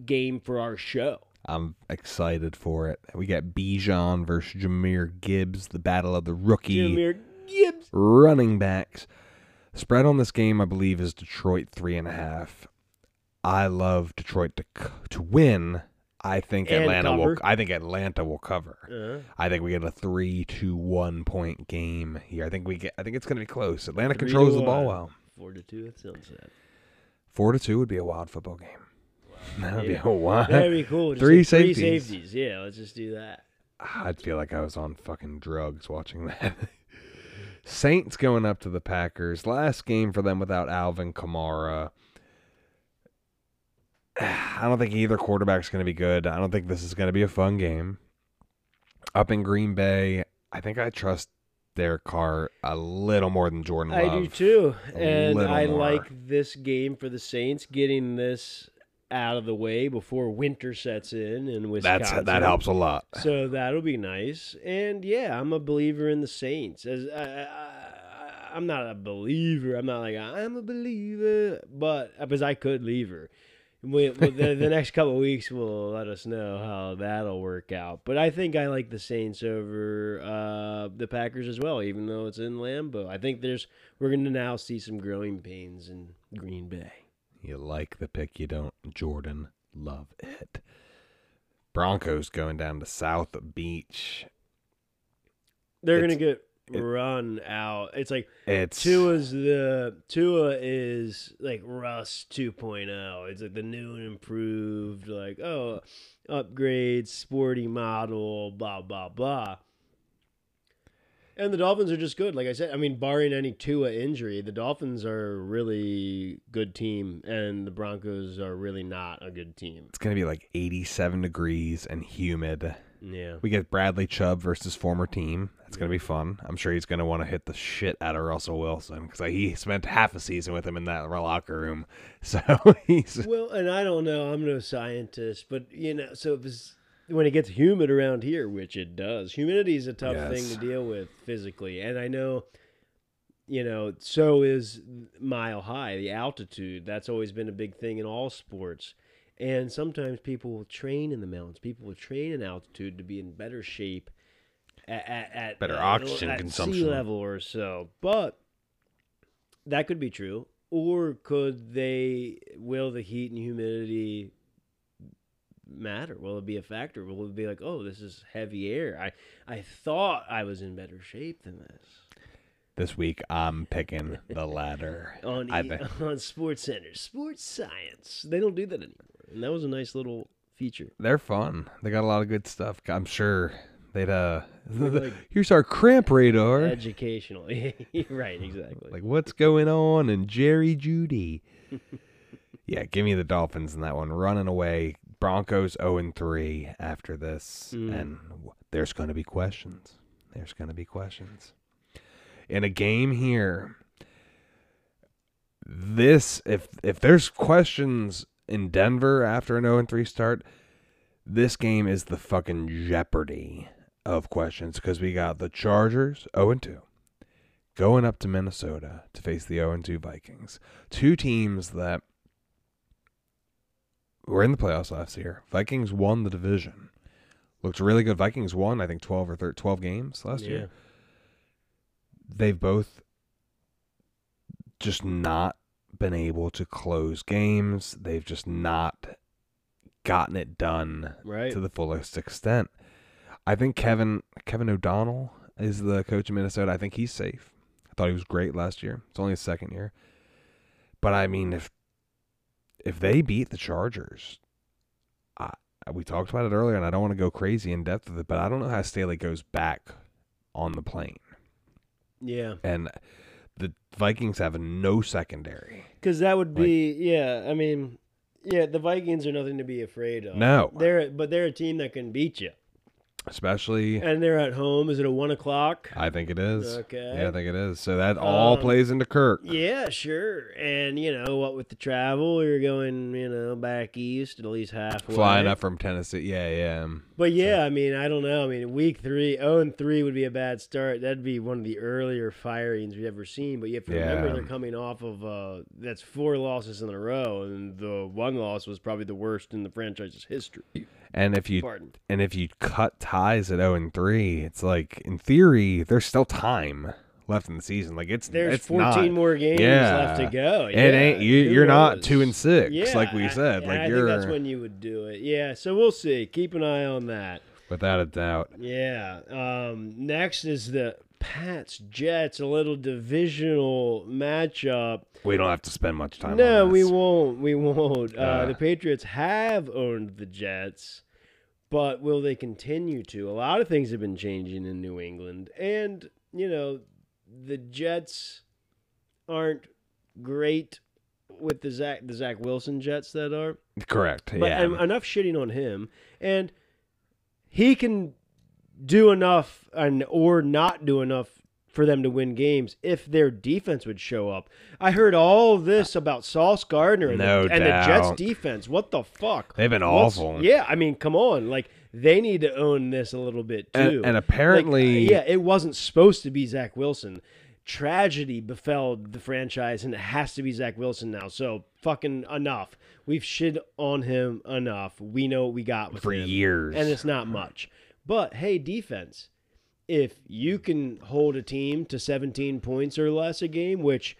game for our show. I'm excited for it. We got Bijan versus Jahmyr Gibbs, the battle of the rookie Jahmyr Gibbs. running backs. Spread on this game, I believe, is Detroit three and a half. I love Detroit to to win. I think And Atlanta will. cover. I think Atlanta will cover. Uh, I think we get a three to one point game here. I think we get. I think it's going to be close. Atlanta Three controls the ball well. Four to two at sunset. Four to two would be a wild football game. That would Yeah. be a wild. That'd be cool. Three like three safeties. safeties. Yeah, let's just do that. I'd feel like I was on fucking drugs watching that. Saints going up to the Packers. Last game for them without Alvin Kamara. I don't think either quarterback's going to be good. I don't think this is going to be a fun game. Up in Green Bay, I think I trust Derek Carr a little more than Jordan Love. I do too, a and I more. like this game for the Saints getting this out of the way before winter sets in in Wisconsin. That's that helps a lot. So that'll be nice. And yeah, I'm a believer in the Saints. As I, I'm not a believer. I'm not like I'm a believer, but uh, because I could leave her. We, the, the next couple of weeks will let us know how that'll work out. But I think I like the Saints over uh, the Packers as well, even though it's in Lambeau. I think there's we're going to now see some growing pains in Green Bay. You like the pick, you don't. Jordan, love it. Broncos going down to South Beach. They're It's- to get run out. It's like It's Tua's the Tua is like Russ 2.0. It's like the new and improved, like oh, upgrade, sporty model, blah blah blah. And the Dolphins are just good. Like I said, I mean, barring any Tua injury, the Dolphins are a really good team, and the Broncos are really not a good team. It's gonna be like 87 degrees and humid. Yeah. We get Bradley Chubb versus former team. That's gonna be fun. I'm sure he's gonna want to hit the shit out of Russell Wilson because he spent half a season with him in that locker room. So he's Well, and I don't know. I'm no scientist, but you know, so if it's, when it gets humid around here, which it does, humidity is a tough thing to deal with physically. And I know, you know, so is mile high, the altitude. That's always been a big thing in all sports. And sometimes people will train in the mountains. People will train in altitude to be in better shape at, at, at Better uh, oxygen at consumption. sea level or so. But that could be true. or could they? Will the heat and humidity matter? Will it be a factor? Will it be like, oh, this is heavy air? I I thought I was in better shape than this. This week I'm picking the latter. on E- on Sports Center, Sports Science. They don't do that anymore, and that was a nice little feature. they're fun. They got a lot of good stuff. I'm sure they'd uh. like- here's our cramp radar. Educational, right? Exactly. Like what's going on and Jerry Jeudy. yeah, give me the Dolphins in that one. Running away. Broncos 0 and 3 after this. Mm. And there's going to be questions. There's going to be questions. In a game here, this if if there's questions in Denver after an 0 and 3 start, this game is the fucking jeopardy of questions because we got the Chargers 0 and 2 going up to Minnesota to face the 0 2 Vikings. Two teams that were in the playoffs last year. Vikings won the division. Looked really good. Vikings won, I think, 12 or 13, 12 games last yeah. year. They've both just not been able to close games. They've just not gotten it done Right. to the fullest extent. I think Kevin Kevin O'Donnell is the coach of Minnesota. I think he's safe. I thought he was great last year. It's only his second year. But I mean if if they beat the Chargers, I, we talked about it earlier and I don't want to go crazy in depth with it, but I don't know how Staley goes back on the plane. Yeah. And the Vikings have no secondary. Because that would Like- be, yeah. I mean, yeah, the Vikings are nothing to be afraid of. No. they're but they're a team that can beat you, Especially and they're at home. Is it a one o'clock? I think it is. Okay. Yeah, I think it is. So that all Um, plays into Kirk. Yeah, sure. And you know what with the travel, you're going, you know, back east at least halfway. Flying up from Tennessee. Yeah, yeah. But yeah, I mean, I don't know. I mean, week three, oh and three would be a bad start. That'd be one of the earlier firings we've ever seen. But you have to remember they're coming off of uh, that's four losses in a row, and the one loss was probably the worst in the franchise's history. And if you Pardon. and if you cut ties at 0 and 3, it's like in theory there's still time left in the season. Like it's There's it's 14 not, more games Yeah. left to go. It ain't you, you're not 2 and 6 Yeah, like we said. and like I you're think that's when you would do it. Yeah, so we'll see. Keep an eye on that. without a doubt. Yeah. Um, next is the Pats Jets, a little divisional matchup. We don't have to spend much time No, we won't. We won't. Uh, Uh. the Patriots have owned the Jets, but will they continue to? A lot of things have been changing in New England, and you know, the Jets aren't great with the Zach the Zach Wilson Jets that are. Correct. But yeah. en- enough shitting on him, and he can do enough and or not do enough for them to win games if their defense would show up. I heard all this about Sauce Gardner and, No the, and the Jets defense. What the fuck? They've been What's- awful. Yeah, I mean, come on, like they need to own this a little bit too. and, and Like, apparently uh, yeah, it wasn't supposed to be Zach Wilson. Tragedy befell the franchise, and it has to be Zach Wilson now. So fucking enough. We've shit on him enough. We know what we got with for him, years. and it's not much. But hey, defense, if you can hold a team to 17 points or less a game, which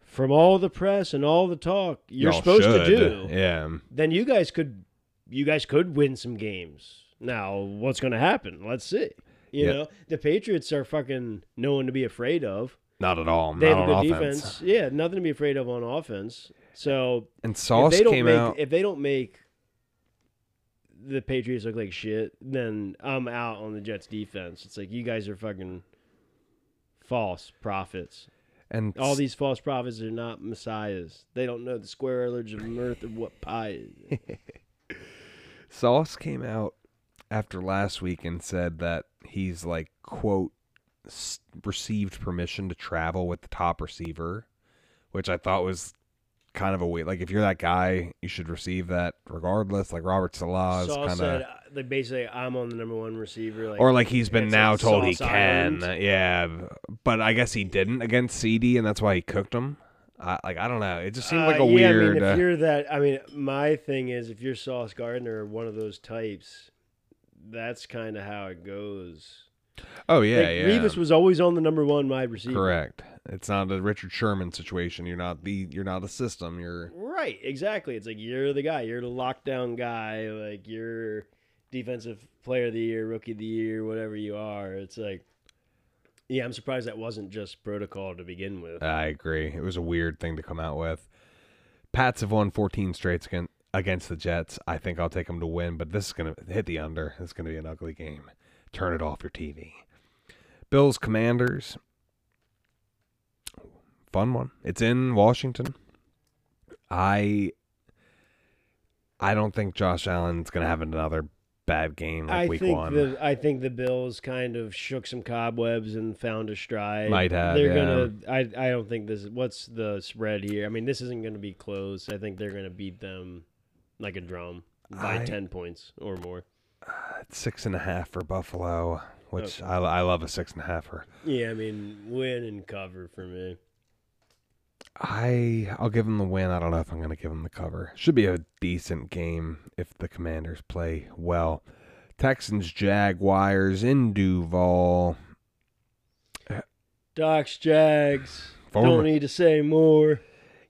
from all the press and all the talk you're Y'all supposed to do, Yeah. then you guys could you guys could win some games. Now, what's going to happen? Let's see. You Yeah. know, the Patriots are fucking no one to be afraid of. Not at all. They not have a on good offense. defense. Yeah, nothing to be afraid of on offense. So And if Sauce they don't came make out. if they don't make the Patriots look like shit, then I'm out on the Jets defense. It's like you guys are fucking false prophets. and All these false prophets are not messiahs. They don't know the square root of mirth of what pie is. Sauce came out after last week and said that he's like quote received permission to travel with the top receiver, which I thought was kind of a way. Like if you're that guy, you should receive that regardless. Like Robert Saleh is Saul kind said, of, uh, like basically, I'm on the number one receiver. Like, or like he's been now a told he can. Island. Yeah, but I guess he didn't against CD, and that's why he cooked him. I, like I don't know. It just seemed like Uh, a yeah, weird. I mean, uh, if you're that, I mean, my thing is, if you're Sauce Gardner, or one of those types, that's kind of how it goes. Oh yeah, Like, yeah. Revis was always on the number one wide receiver. correct. It's not a Richard Sherman situation. You're not the. You're not a system. You're Right, exactly. It's like you're the guy, you're the lockdown guy, like you're defensive player of the year, rookie of the year, whatever you are. It's like, yeah, I'm surprised that wasn't just protocol to begin with. I agree. It was a weird thing to come out with. Pats have won 14 straight against, against the Jets. I think I'll take them to win, but this is going to hit the under. It's going to be an ugly game. Turn it off your TV. Bills Commanders. Fun one. It's in Washington. I I don't think Josh Allen's going to have another bad game like I week think 1. the I think the Bills kind of shook some cobwebs and found a stride. Might have, They're yeah. gonna. I I don't think this. What's the spread here? I mean, this isn't going to be close. I think they're going to beat them like a drum by I- ten points or more. Six and a half for Buffalo, which I, I love a six and a half for Yeah, I mean, win and cover for me. I I'll give them the win. I don't know if I'm going to give them the cover. Should be a decent game if the Commanders play well. Texans Jaguars in Duval. Docs, Jags. Former- Don't need to say more.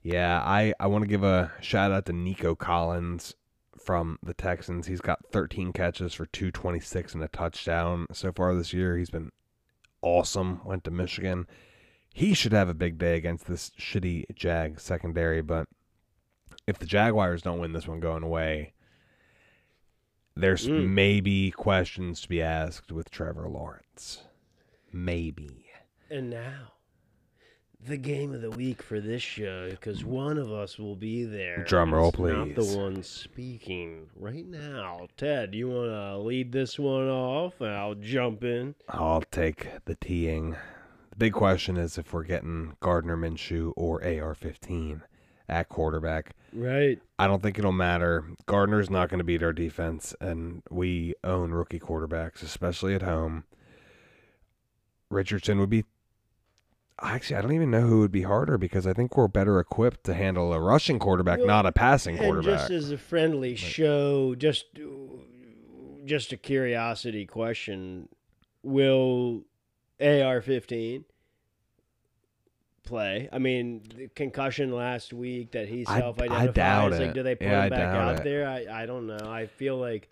Yeah, I I want to give a shout out to Nico Collins from the Texans. He's got 13 catches for 226 and a touchdown so far this year. He's been awesome. Went to Michigan. He should have a big day against this shitty Jag secondary, but if the Jaguars don't win this one going away, there's Mm. maybe questions to be asked with Trevor Lawrence. Maybe. And now, the game of the week for this show, because one of us will be there. Drum roll, It's Not please. the one speaking right now. Ted, you want to lead this one off? and I'll jump in. I'll take the teeing. The big question is if we're getting Gardner Minshew or AR-15 at quarterback. Right. I don't think it'll matter. Gardner's not going to beat our defense, and we own rookie quarterbacks, especially at home. Richardson would be. Actually, I don't even know who would be harder because I think we're better equipped to handle a rushing quarterback, Well, not a passing quarterback. just as a friendly show, just just a curiosity question: Will AR-15 play? I mean, the concussion last week that he I- I doubt like, it. do they put Yeah, him back out it. there? I I don't know. I feel like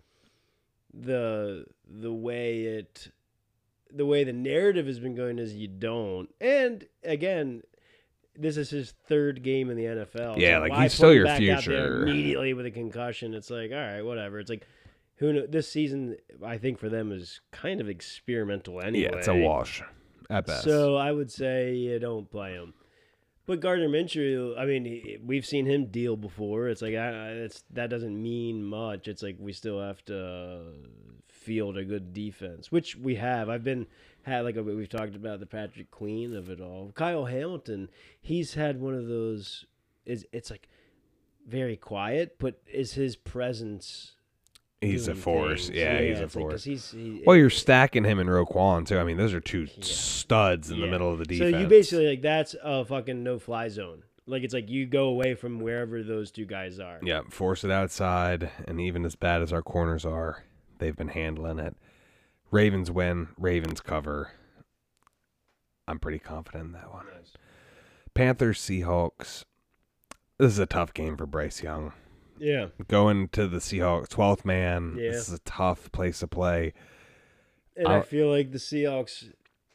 the the way it the way the narrative has been going is you don't. And again, this is his third game in the NFL. Yeah, So like, he's still your back out there future. immediately with a concussion. It's like, all right, whatever. It's like, who know? This season, I think for them is kind of experimental anyway. yeah, it's a wash at best. So I would say you don't play him. But Gardner Minshew, I mean, he, we've seen him deal before. It's like I, it's that doesn't mean much. It's like we still have to field a good defense, which we have. I've been had like we've talked about the Patrick Queen of it all. Kyle Hamilton, he's had one of those. Is it's like very quiet, but is his presence? He's a force. things? Yeah, he's a it's like, force. he's, he, well, you're stacking him and Roquan too. I mean, those are two Yeah. studs in the middle of the defense. So you basically like that's a fucking no fly zone. Like it's like you go away from wherever those two guys are. Yeah, force it outside, and even as bad as our corners are, they've been handling it. Ravens win, Ravens cover. I'm pretty confident in that one. Panthers, Seahawks. This is a tough game for Bryce Young. Yeah. Going to the Seahawks, 12th man. Yeah. This is a tough place to play. And I I'll- feel like the Seahawks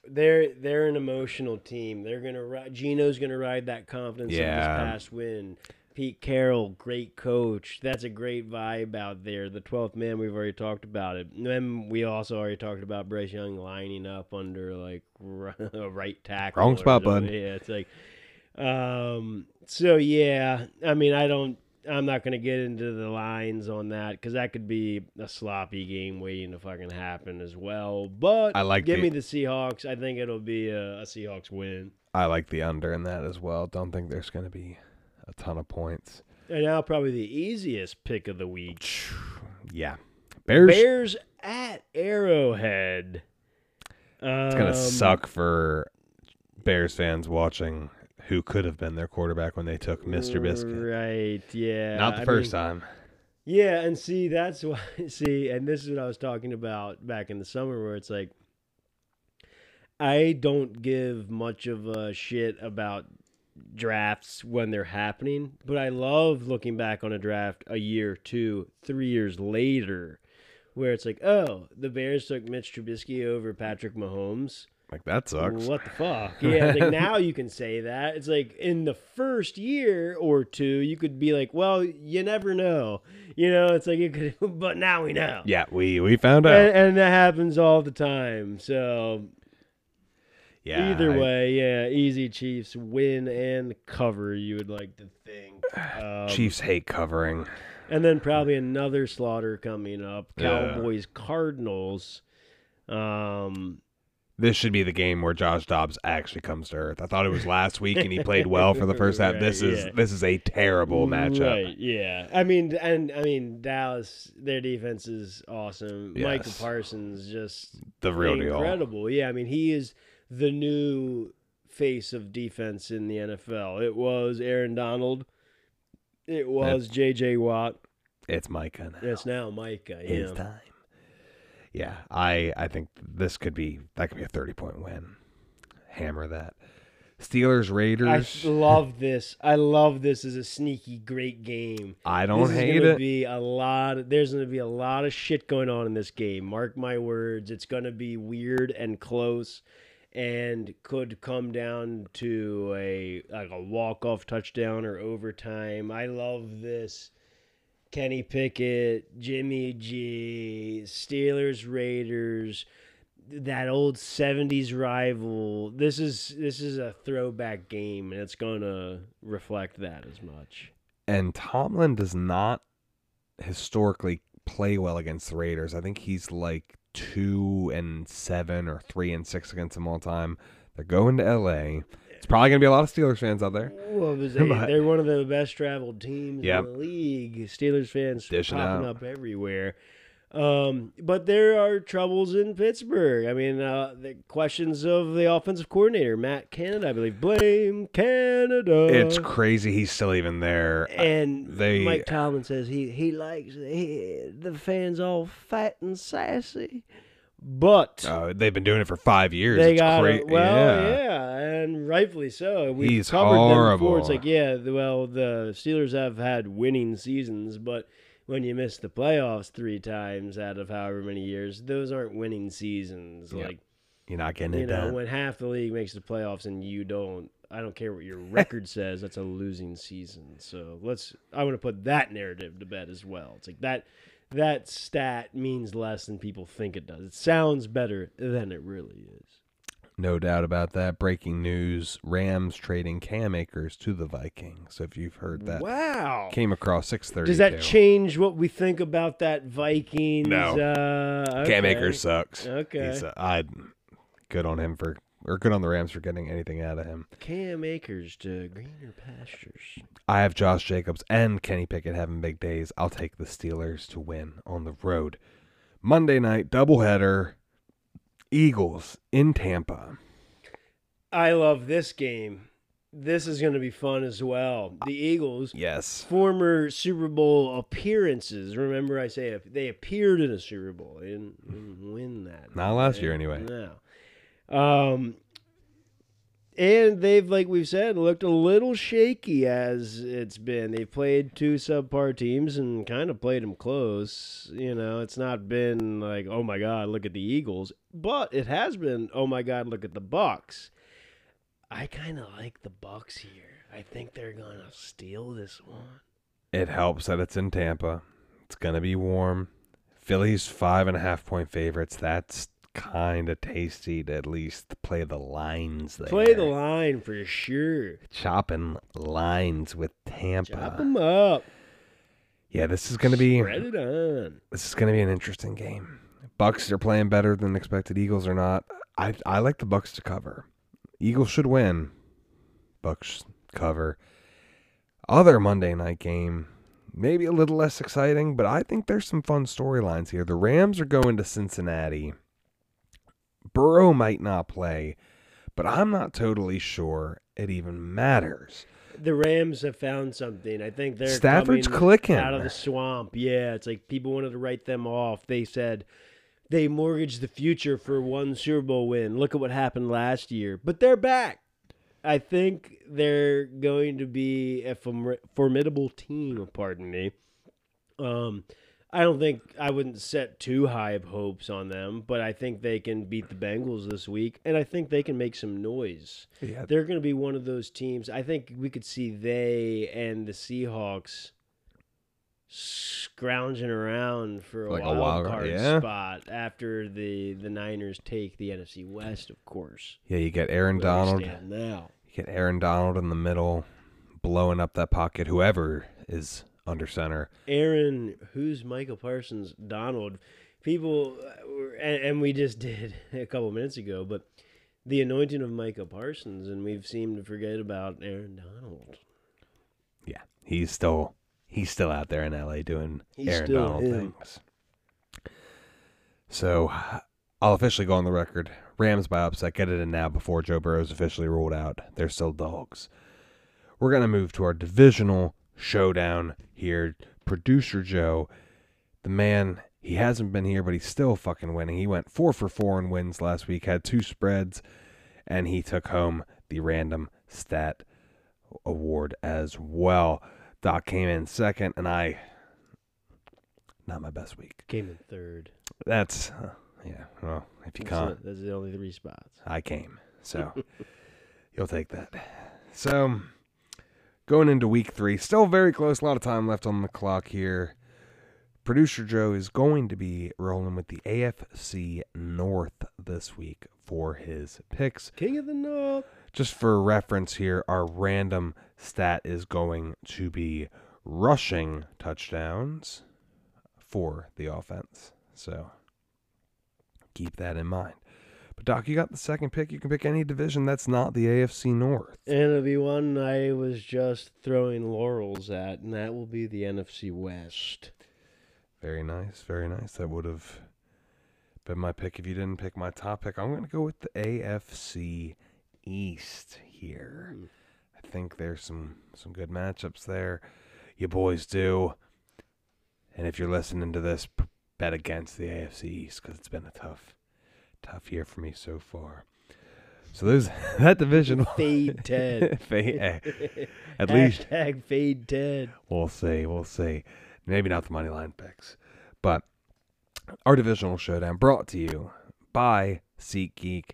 they're they're an emotional team. They're gonna ride Geno's gonna ride that confidence of Yeah. this past win. Pete Carroll, great coach. That's a great vibe out there. The twelfth man, we've already talked about it. And then we also already talked about Bryce Young lining up under like a right tackle. Wrong spot, bud. Yeah, it's like, um. So yeah, I mean, I don't. I'm not gonna get into the lines on that because that could be a sloppy game waiting to fucking happen as well. But I like give the- me the Seahawks. I think it'll be a, a Seahawks win. I like the under in that as well. Don't think there's going to be a ton of points. And now probably the easiest pick of the week. Yeah. Bears, Bears at Arrowhead. it's going Um, to suck for Bears fans watching who could have been their quarterback when they took Mr. Biscuit. Right, yeah. Not the I first mean, time. Yeah, and see, that's why. See, and this is what I was talking about back in the summer, where it's like I don't give much of a shit about drafts when they're happening, but I love looking back on a draft a year, two, three years later, where it's like, oh, the Bears took Mitch Trubisky over Patrick Mahomes. Like that sucks. What the fuck? Yeah, like now you can say that. It's like in the first year or two, you could be like, well, you never know. You know, it's like you could, but now we know. Yeah, we we found out. And, and that happens all the time. So yeah. either I- way, yeah, easy Chiefs win and cover. You would like to think. Um, Chiefs hate covering. and then probably another slaughter coming up. Cowboys Cardinals. Um, This should be the game where Josh Dobbs actually comes to earth. I thought it was last week and he played well for the first half. Right, This is yeah. this is a terrible matchup. Right, yeah. I mean, and I mean Dallas, their defense is awesome. Micah Parsons just The real deal. incredible. Yeah, I mean, he is the new face of defense in the NFL. It was Aaron Donald. It was J.J. Watt. It's Micah now. It's now Micah. It's Yeah. time. Yeah, I I think this could be that could be a thirty point win. Hammer that. Steelers Raiders. I love this. I love this as a sneaky great game. I, don't this hate is gonna it. Be a lot. There's going to be a lot of shit going on in this game. Mark my words. It's going to be weird and close, and could come down to a like a walk off touchdown or overtime. I love this. Kenny Pickett, Jimmy G, Steelers, Raiders, that old '70s rival. This is this is a throwback game, and it's gonna reflect that as much. and Tomlin does not historically play well against the Raiders. I think he's like two and seven or three and six against them all time. They're going to LA. It's probably gonna be a lot of Steelers fans out there. Well, was But- they're one of the best traveled teams Yep. in the league. Steelers fans Dishing popping out. up everywhere. Um, but there are troubles in Pittsburgh. I mean, uh, the questions of the offensive coordinator, Matt Canada, I believe. Blame Canada. It's crazy he's still even there. and they- Mike Tomlin says he he likes he, the fans all fat and sassy, but Uh, they've been doing it for five years. they it's got cra- well, yeah. yeah. and rightfully so. We He's covered them before. It's like, yeah, well, the Steelers have had winning seasons, but when you miss the playoffs three times out of however many years, those aren't winning seasons. Yep. Like You're not getting you it know, done. when half the league makes the playoffs and you don't. I don't care what your record says. That's a losing season. So let's. I want to put that narrative to bed as well. It's like that. That stat means less than people think it does. It sounds better than it really is. No doubt about that. Breaking news: Rams trading Cam Akers to the Vikings. So if you've heard that, Wow. came across six thirty. Does that change what we think about that Vikings? No. Uh, Cam. Akers sucks. Okay. He's, uh, I good on him for or good on the Rams for getting anything out of him. Cam Akers to greener pastures. I have Josh Jacobs and Kenny Pickett having big days. I'll take the Steelers to win on the road. Monday night doubleheader. Eagles in Tampa. I love this game. This is going to be fun as well. The Eagles, Yes. former Super Bowl appearances. Remember, I say they appeared in a Super Bowl. They didn't, didn't win that. Not last year, anyway. No. Um, and they've, like we've said, looked a little shaky as it's been. They've played two subpar teams and kind of played them close. You know, it's not been like, oh my God, look at the Eagles, but it has been, oh my God, look at the Bucks. I kind of like the Bucks here. I think they're gonna steal this one. It helps that it's in Tampa. It's gonna be warm. Philly's five and a half point favorites. That's kind of tasty to at least play the lines there. Play the line for sure. chopping lines with Tampa. Chop them up. Yeah, this is gonna be Spread it on. this is gonna be an interesting game. Bucks are playing better than expected. Eagles are not. I I like the Bucks to cover. Eagles should win. Bucks cover. Other Monday night game, maybe a little less exciting, but I think there's some fun storylines here. The Rams are going to Cincinnati. Burrow might not play, but I'm not totally sure it even matters. The Rams have found something. I think they're Stafford's coming clicking. out of the swamp. Yeah, it's like people wanted to write them off. They said they mortgaged the future for one Super Bowl win. Look at what happened last year. But they're back. I think they're going to be a formidable team, pardon me. Um, I don't think I wouldn't set too high of hopes on them, but I think they can beat the Bengals this week, and I think they can make some noise. Yeah. They're going to be one of those teams. I think we could see they and the Seahawks scrounging around for a Like a wild, wild card card, yeah. spot after the the Niners take the NFC West, of course. Yeah, you get Aaron Donald. now. You get Aaron Donald in the middle, blowing up that pocket. Whoever is under center. Aaron, who's Micah Parsons? Donald. People, and, and we just did a couple minutes ago, but the anointing of Micah Parsons, and we've seemed to forget about Aaron Donald. Yeah, he's still he's still out there in LA doing He's Aaron Donald him. things. So I'll officially go on the record. Rams by upset. Get it in now before Joe Burrow's officially ruled out. They're still dogs. We're gonna move to our divisional showdown here. Producer Joe, the man, he hasn't been here, but he's still fucking winning. He went four for four in wins last week, had two spreads, and he took home the random stat award as well. Doc came in second, and I not my best week. Came in third. That's uh, yeah. Well, if you can't. That's the only three spots. I came. So you'll take that. So going into week three, still very close. A lot of time left on the clock here. Producer Joe is going to be rolling with the AFC North this week for his picks. King of the North. Just for reference here, our random stat is going to be rushing touchdowns for the offense. So keep that in mind. But Doc, you got the second pick. You can pick any division that's not the AFC North. And it'll be one I was just throwing laurels at, and that will be the NFC West. Very nice, very nice. That would have been my pick if you didn't pick my top pick. I'm going to go with the AFC East here. Hmm. I think there's some some good matchups there. You boys do. And if you're listening to this, bet against the AFC East because it's been a tough, tough year for me so far. So those that division. Fade Ted. Fade- eh, at least Hashtag fade Ted. We'll see. We'll see. Maybe not the money line picks, but our divisional showdown brought to you by SeatGeek.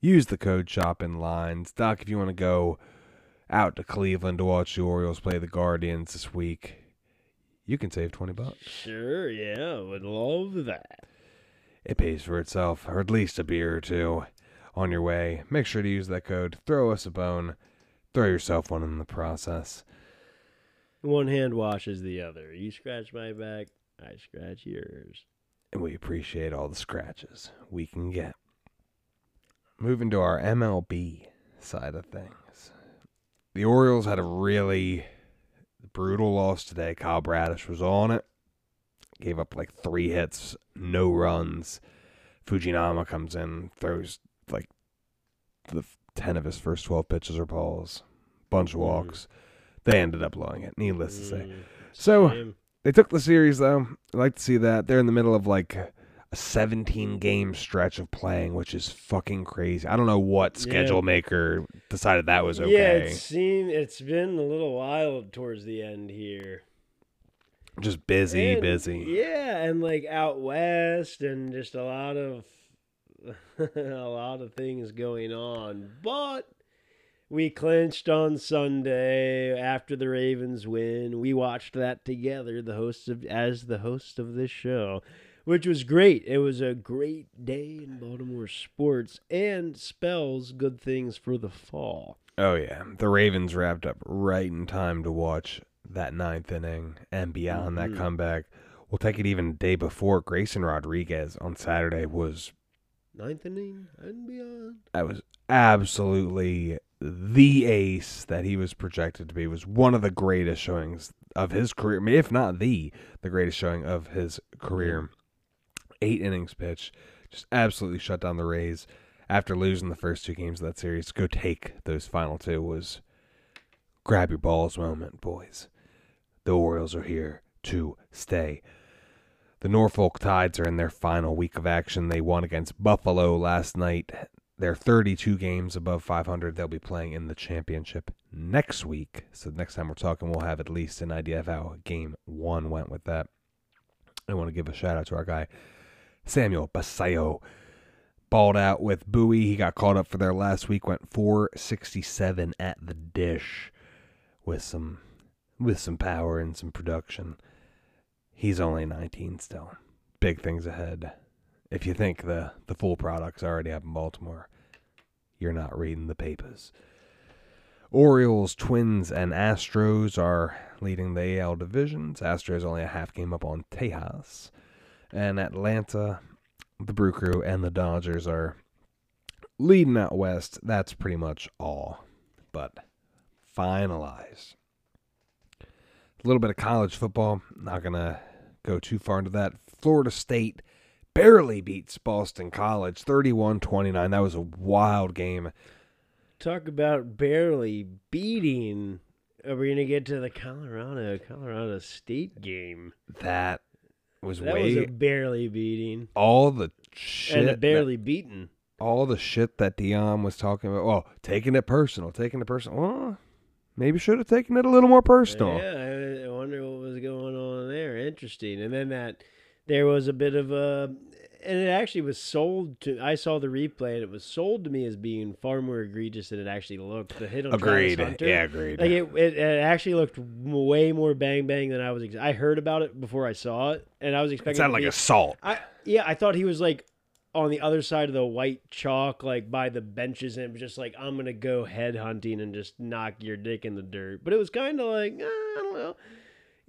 Use the code Chopping Lines. Doc, if you want to go out to Cleveland to watch the Orioles play the Guardians this week, you can save 20 bucks. Sure, yeah, would love that. It pays for itself, or at least a beer or two on your way. Make sure to use that code. Throw us a bone. Throw yourself one in the process. One hand washes the other. You scratch my back, I scratch yours. and we appreciate all the scratches we can get. Moving to our MLB side of things. The Orioles had a really brutal loss today. Kyle Bradish was on it. Gave up like three hits, no runs. Fujinami comes in, throws like the 10 of his first 12 pitches are balls. Bunch of Mhm. walks. They ended up blowing it, needless to say. Mm, So- shame. They took the series though. I like to see that. They're in the middle of like a 17 game stretch of playing, which is fucking crazy. I don't know what Yeah. schedule maker decided that was okay. Yeah, it seemed it's been a little wild towards the end here. Just busy, And- busy. Yeah, and like out west, and just a lot of a lot of things going on. But we clinched on Sunday after the Ravens win. We watched that together, the hosts of as the host of this show, which was great. It was a great day in Baltimore sports and spells good things for the fall. Oh yeah, the Ravens wrapped up right in time to watch that ninth inning and beyond Mhm. that comeback. We'll take it even day before. Grayson Rodriguez on Saturday was Ninth inning and beyond. that was absolutely the ace that he was projected to be. Was one of the greatest showings of his career, I mean, if not the the greatest showing of his career. Eight innings pitch, just absolutely shut down the Rays. After losing the first two games of that series, go take those final two was grab your balls moment, boys. The Orioles are here to stay. The Norfolk Tides are in their final week of action. They won against Buffalo last night. They're 32 games above 500. They'll be playing in the championship next week. So next time we're talking, we'll have at least an idea of how game one went with that. I want to give a shout out to our guy Samuel Basallo. Balled out with Bowie. He got called up for their last week. Went 467 at the dish with some with some power and some production. He's only 19 still. Big things ahead. If you think the the full product's already up in Baltimore, you're not reading the papers. Orioles, Twins, and Astros are leading the AL divisions. Astros only a half game up on Tejas. And Atlanta, the Brew Crew, and the Dodgers are leading out west. That's pretty much all. But finalized. A little bit of college football. Not going to go too far into that. Florida State barely beats Boston College 31 29. That was a wild game. Talk about barely beating. Are we gonna get to the Colorado Colorado State game? That was That way was a barely beating all the shit and a that- barely beaten. all the shit that Deion was talking about. Oh, taking it personal, taking it personal. Well, maybe should have taken it a little more personal. Yeah, wonder what was going on there. Interesting. And then that there was a bit of a, and it actually was sold to. I saw the replay, and it was sold to me as being far more egregious than it actually looked. The hit on Agreed. Travis Hunter. Yeah, agreed. Like it, it, it actually looked way more bang bang than I was. Ex- I heard about it before I saw it, and I was expecting. it sounded like be- assault. I yeah, I thought he was like on the other side of the white chalk, like by the benches, and it was just like I'm gonna go head hunting and just knock your dick in the dirt. But it was kind of like eh, I don't know.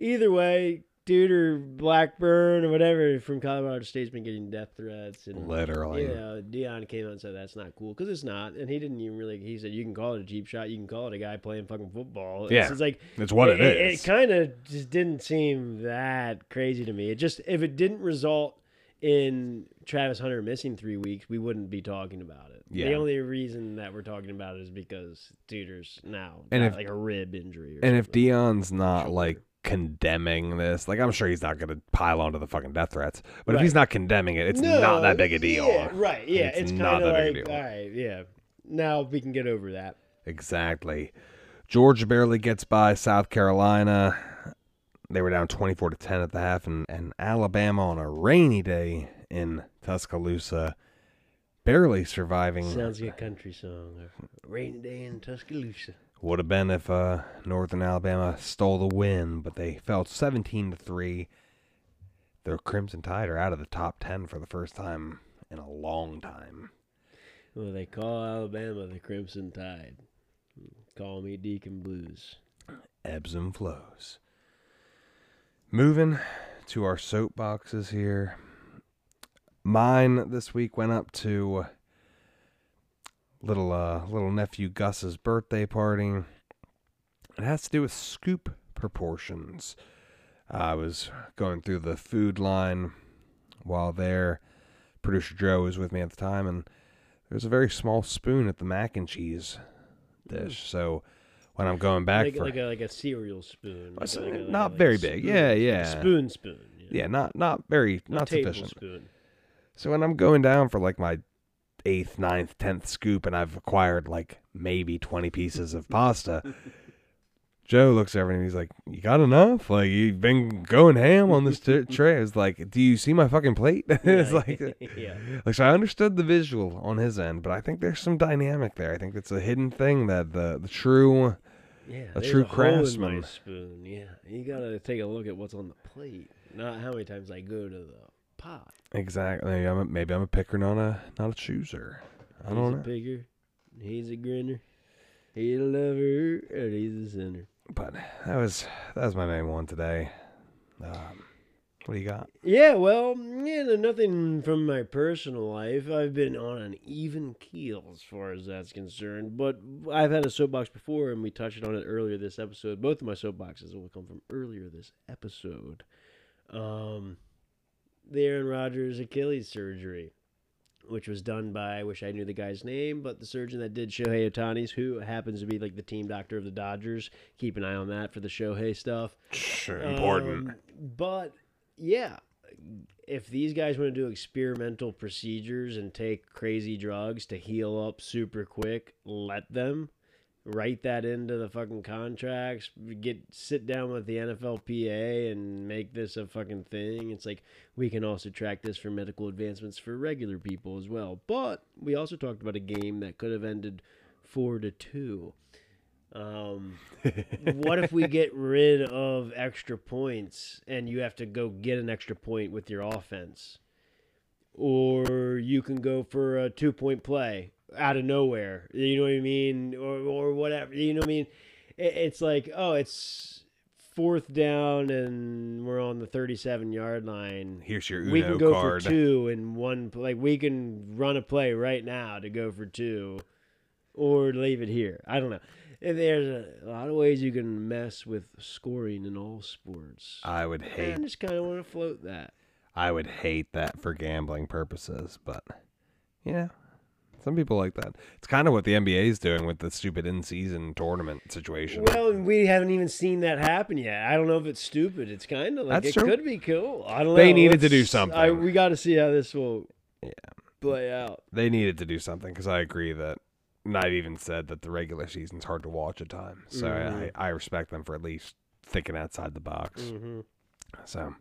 Either way, dude or Blackburn or whatever from Colorado State's been getting death threats and Literally. Yeah, Deion came out and said that's not cool because it's not, and he didn't even really. He said you can call it a cheap shot, you can call it a guy playing fucking football. It's Yeah. just like It's what it it, is. It, kind of just didn't seem that crazy to me. It just if it didn't result in Travis Hunter missing three weeks, we wouldn't be talking about it. Yeah. The only reason that we're talking about it is because Tudor's now And got if- like a rib injury. Or and if. Deion's not like condemning this, like I'm sure he's not going to pile onto the fucking death threats. But if he's not condemning it, it's No, not that big a deal. Yeah, right? Yeah, It's it's, not kind of that big a deal. all right, yeah. Now we can get over that. Exactly. Georgia barely gets by South Carolina. They were down 24 to 10 at the half, and, and Alabama on a rainy day in Tuscaloosa, barely surviving. Sounds like a country song. Rainy day in Tuscaloosa. Would have been if uh, Northern Alabama stole the win, but they fell 17 to 3. The Crimson Tide are out of the top 10 for the first time in a long time. Well, they call Alabama the Crimson Tide. Call me Deacon Blues. ebbs and flows. Moving to our soapboxes here. Mine this week went up to little uh little nephew Gus's birthday party. It has to do with scoop proportions. I was going through the food line while there. Producer Joe was with me at the time, and there was a very small spoon at the mac and cheese dish. So when I'm going back like, for like a like a cereal spoon. Like a- not very big. spoon- Yeah, yeah. Spoon, spoon. yeah, not not very A not sufficient. tablespoon. So when I'm going down for like my eighth, ninth, tenth scoop, and I've acquired like maybe twenty pieces of pasta, Joe looks over and he's like, "You got enough? Like you've been going ham on this t- tray." I was like, "Do you see my fucking plate?" it's Yeah. like, yeah. like so I understood the visual on his end, but I think there's some dynamic there. I think it's a hidden thing that the the true Yeah, A true my craftsman. spoon. Yeah, you gotta take a look at what's on the plate, not how many times I go to the pot. exactly. Maybe I'm a, maybe I'm a picker, not a not a chooser. I he's don't know a know. picker. He's a grinner. He's a lover, and he's a sinner. But that was that was my main one today. Um, what do you got? Yeah, well, yeah, nothing from my personal life. I've been on an even keel as far as that's concerned. But I've had a soapbox before, and we touched on it earlier this episode. Both of my soapboxes will come from earlier this episode. Um, the Aaron Rodgers Achilles surgery, which was done by, I wish I knew the guy's name, but the surgeon that did Shohei Ohtani's, who happens to be like the team doctor of the Dodgers. Keep an eye on that for the Shohei stuff. Sure, Um, but yeah, if these guys want to do experimental procedures and take crazy drugs to heal up super quick, let them write that into the fucking contracts. Get sit down with the NFLPA and make this a fucking thing. It's like we can also track this for medical advancements for regular people as well. But we also talked about a game that could have ended four to two. Um, what if we get rid of extra points and you have to go get an extra point with your offense? Or you can go for a two point play out of nowhere. You know what I mean? Or, or whatever. You know what I mean? It, it's like, oh, it's fourth down and we're on the 37 yard line. Here's your Uno we can go card. for two in one. Like, we can run a play right now to go for two or leave it here. I don't know. And There's a lot of ways you can mess with scoring in all sports. I would hate. I just kind of want to float that. I would hate that for gambling purposes, but you know, some people like that. It's kind of what the NBA is doing with the stupid in-season tournament situation. Well, we haven't even seen that happen yet. I don't know if it's stupid. It's kind of like That's it true. could be cool. I don't know. They needed to do Let's- something. I, we got to see how this will Yeah. play out. they needed to do something because I agree that. I've even said that the regular season's hard to watch at times, so Mhm. I, I respect them for at least thinking outside the box. hmm So,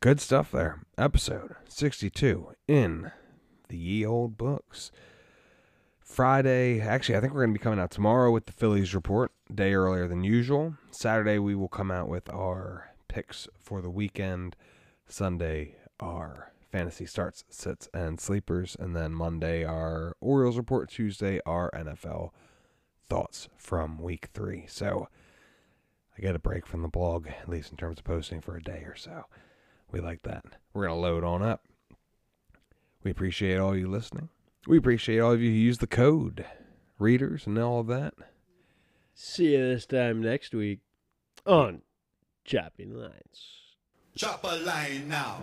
good stuff there. Episode 62 in the ye old books. Friday, actually, I think we're going to be coming out tomorrow with the Phillies report, day earlier than usual. Saturday, we will come out with our picks for the weekend. Sunday, our fantasy starts, sits, and sleepers. And then Monday, our Orioles report. Tuesday, our NFL thoughts from week three. So, I get a break from the blog, at least in terms of posting for a day or so. We like that. We're going to load on up. We appreciate all you listening. We appreciate all of you who use the code, readers, and all of that. See you this time next week on Chopping Lines. Chop a line now.